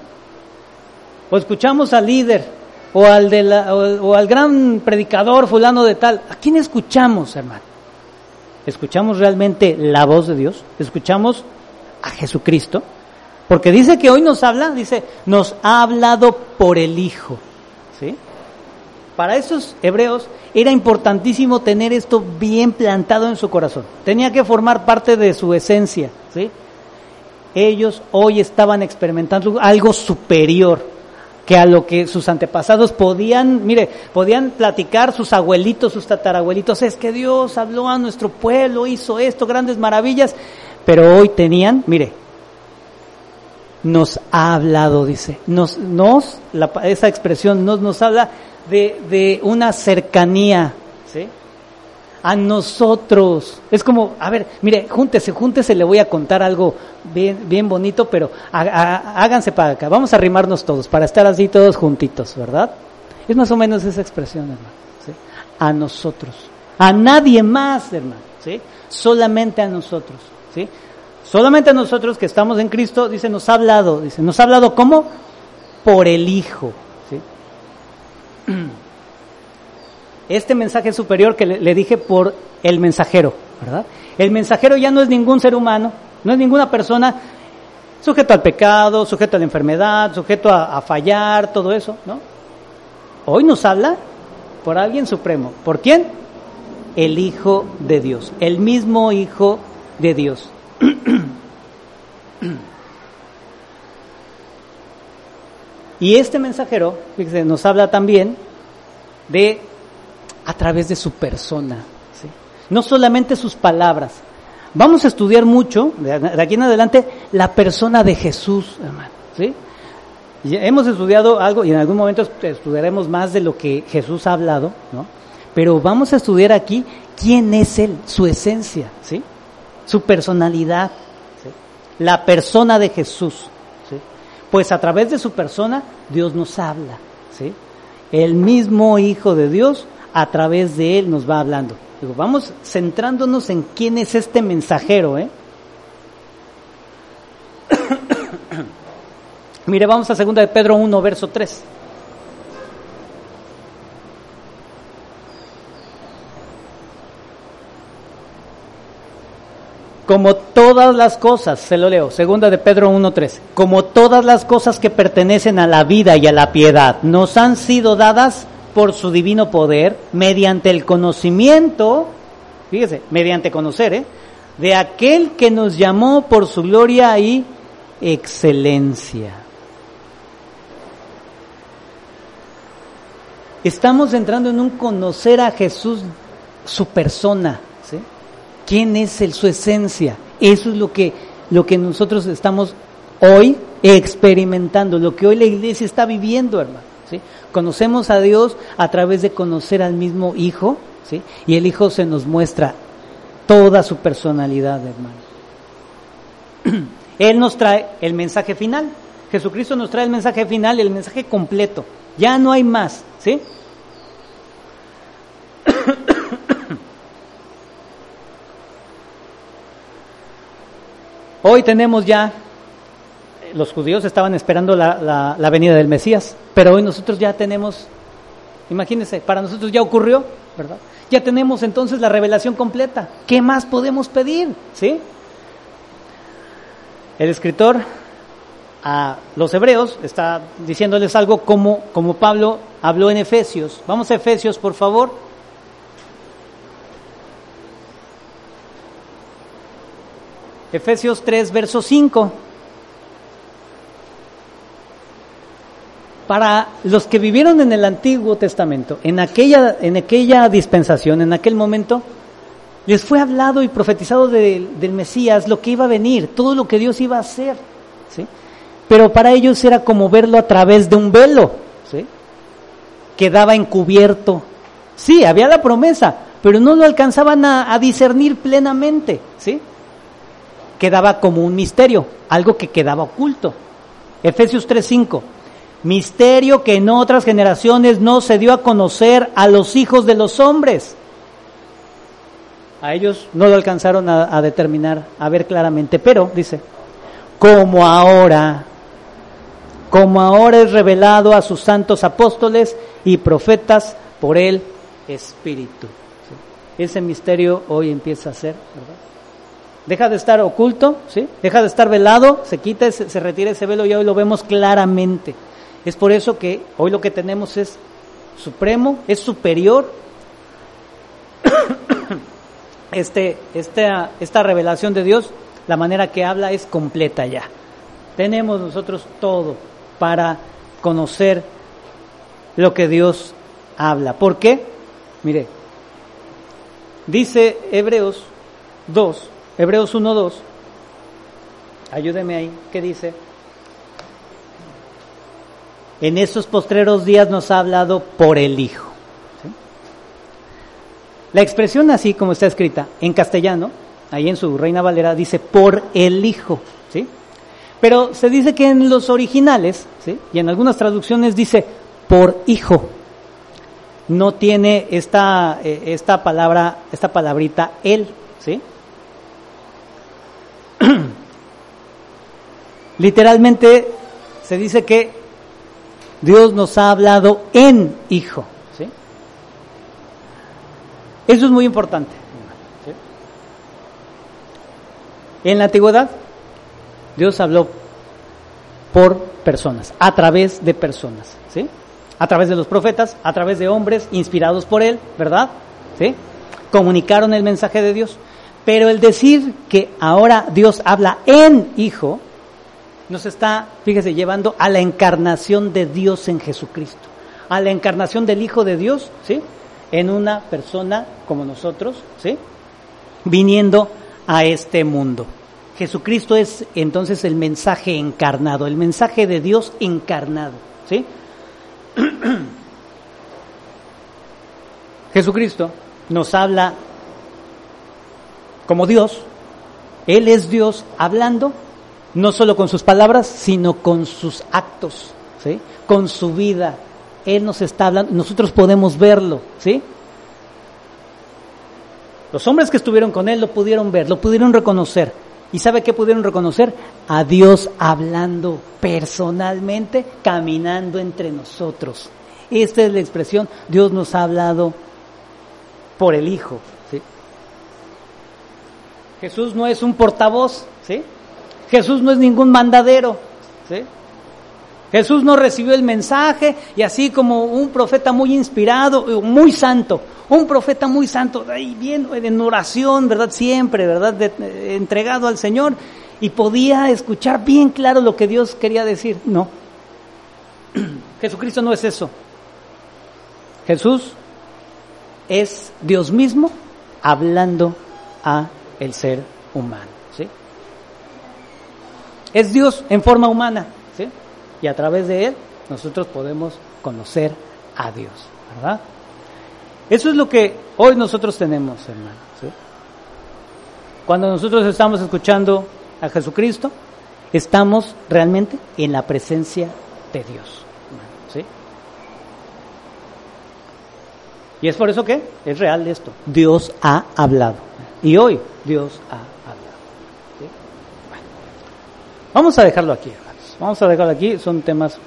O escuchamos al líder, o al, de la, o al gran predicador fulano de tal. ¿A quién escuchamos, hermano? ¿Escuchamos realmente la voz de Dios? ¿Escuchamos a Jesucristo? Porque dice que hoy nos habla, dice, nos ha hablado por el Hijo. Para esos hebreos era importantísimo tener esto bien plantado en su corazón. Tenía que formar parte de su esencia. ¿sí? Ellos hoy estaban experimentando algo superior que a lo que sus antepasados podían, mire, podían platicar sus abuelitos, sus tatarabuelitos, es que Dios habló a nuestro pueblo, hizo esto, grandes maravillas, pero hoy tenían, mire, nos ha hablado, dice, nos, nos esa expresión nos, nos habla de, de una cercanía, ¿sí? A nosotros. Es como, a ver, mire, júntese, júntese, le voy a contar algo bien, bien bonito, pero a, a, háganse para acá. Vamos a arrimarnos todos, para estar así todos juntitos, ¿verdad? Es más o menos esa expresión, hermano. ¿sí? A nosotros. A nadie más, hermano. ¿sí? Solamente a nosotros. ¿sí? Solamente a nosotros que estamos en Cristo, dice, nos ha hablado. Dice, ¿nos ha hablado cómo? Por el Hijo. Este mensaje superior que le, dije por el mensajero, ¿verdad? El mensajero ya no es ningún ser humano, no es ninguna persona sujeto al pecado, sujeto a la enfermedad, sujeto a fallar, todo eso, ¿no? Hoy nos habla por alguien supremo. ¿Por quién? El Hijo de Dios, el mismo Hijo de Dios. Y este mensajero, fíjese, nos habla también de a través de su persona, ¿sí? no solamente sus palabras. Vamos a estudiar mucho, de aquí en adelante, la persona de Jesús, hermano. ¿sí? Hemos estudiado algo y en algún momento estudiaremos más de lo que Jesús ha hablado, ¿no? Pero vamos a estudiar aquí quién es Él, su esencia, ¿sí? Su personalidad, ¿sí? La persona de Jesús. Pues a través de su persona Dios nos habla, ¿sí? El mismo Hijo de Dios a través de él nos va hablando. Digo, vamos centrándonos en quién es este mensajero, ¿eh? Mire, vamos a segunda de Pedro 1, verso 3. Como todas las cosas, se lo leo, segunda de Pedro 1.3, como todas las cosas que pertenecen a la vida y a la piedad, nos han sido dadas por su divino poder mediante el conocimiento, fíjese, mediante conocer, ¿eh? de aquel que nos llamó por su gloria y excelencia. Estamos entrando en un conocer a Jesús, su persona. ¿Quién es el, su esencia? Eso es lo que, lo que nosotros estamos hoy experimentando, lo que hoy la iglesia está viviendo, hermano. ¿sí? Conocemos a Dios a través de conocer al mismo Hijo, ¿sí? y el Hijo se nos muestra toda su personalidad, hermano. Él nos trae el mensaje final. Jesucristo nos trae el mensaje final, el mensaje completo. Ya no hay más, ¿sí? Hoy tenemos ya, los judíos estaban esperando la, la, venida del Mesías, pero hoy nosotros ya tenemos, imagínense, para nosotros ya ocurrió, ¿verdad? Ya tenemos entonces la revelación completa. ¿Qué más podemos pedir? ¿Sí? El escritor a los hebreos está diciéndoles algo como, como Pablo habló en Efesios. Vamos a Efesios, por favor. Efesios 3, verso 5. Para los que vivieron en el Antiguo Testamento, en aquella, en aquella dispensación, en aquel momento, les fue hablado y profetizado del Mesías, lo que iba a venir, todo lo que Dios iba a hacer. ¿sí? Pero para ellos era como verlo a través de un velo, ¿sí? quedaba encubierto. Sí, había la promesa, pero no lo alcanzaban a, a discernir plenamente. ¿sí? Quedaba como un misterio, algo que quedaba oculto. Efesios 3:5. Misterio que en otras generaciones no se dio a conocer a los hijos de los hombres. A ellos no lo alcanzaron a, a determinar, a ver claramente, pero dice, como ahora, como ahora es revelado a sus santos apóstoles y profetas por el Espíritu. Ese misterio hoy empieza a ser, ¿verdad? Deja de estar oculto, ¿sí? deja de estar velado, se quita, se, se retira ese velo y hoy lo vemos claramente. Es por eso que hoy lo que tenemos es supremo, es superior. Este, esta, esta revelación de Dios, la manera que habla es completa ya. Tenemos nosotros todo para conocer lo que Dios habla. ¿Por qué? Mire, dice Hebreos 2, Hebreos 1.2. Ayúdeme ahí. ¿Qué dice? En esos postreros días nos ha hablado por el Hijo. La expresión así como está escrita en castellano, ahí en su Reina Valera, dice por el Hijo. ¿sí? Pero se dice que en los originales, ¿sí? y en algunas traducciones dice por Hijo. No tiene esta, eh, esta palabra, esta palabrita él, ¿sí? Literalmente se dice que Dios nos ha hablado en Hijo. ¿sí? Eso es muy importante. En la antigüedad, Dios habló por personas, a través de personas, ¿sí? A través de los profetas, a través de hombres inspirados por Él, ¿verdad? ¿Sí? Comunicaron el mensaje de Dios. Pero el decir que ahora Dios habla en Hijo, nos está, fíjese, llevando a la encarnación de Dios en Jesucristo, a la encarnación del Hijo de Dios, ¿sí? En una persona como nosotros, ¿sí? Viniendo a este mundo. Jesucristo es entonces el mensaje encarnado, el mensaje de Dios encarnado, ¿sí? Jesucristo nos habla como Dios, Él es Dios hablando no solo con sus palabras, sino con sus actos, ¿sí? con su vida. Él nos está hablando, nosotros podemos verlo, ¿sí? Los hombres que estuvieron con él lo pudieron ver, lo pudieron reconocer. ¿Y sabe qué pudieron reconocer? A Dios hablando personalmente, caminando entre nosotros. Esta es la expresión, Dios nos ha hablado por el Hijo. Jesús no es un portavoz, ¿sí? Jesús no es ningún mandadero, ¿sí? Jesús no recibió el mensaje y así como un profeta muy inspirado, muy santo, un profeta muy santo, ahí bien en oración, ¿verdad? Siempre, ¿verdad? entregado al Señor y podía escuchar bien claro lo que Dios quería decir. No. Jesucristo no es eso. Jesús es Dios mismo hablando a el ser humano, ¿sí? Es Dios en forma humana, ¿sí? Y a través de él nosotros podemos conocer a Dios, ¿verdad? Eso es lo que hoy nosotros tenemos, hermano, ¿sí? Cuando nosotros estamos escuchando a Jesucristo, estamos realmente en la presencia de Dios, ¿sí? Y es por eso que es real esto. Dios ha hablado. Y hoy Dios ha hablado. Vamos a dejarlo aquí, hermanos. Vamos a dejarlo aquí. Son temas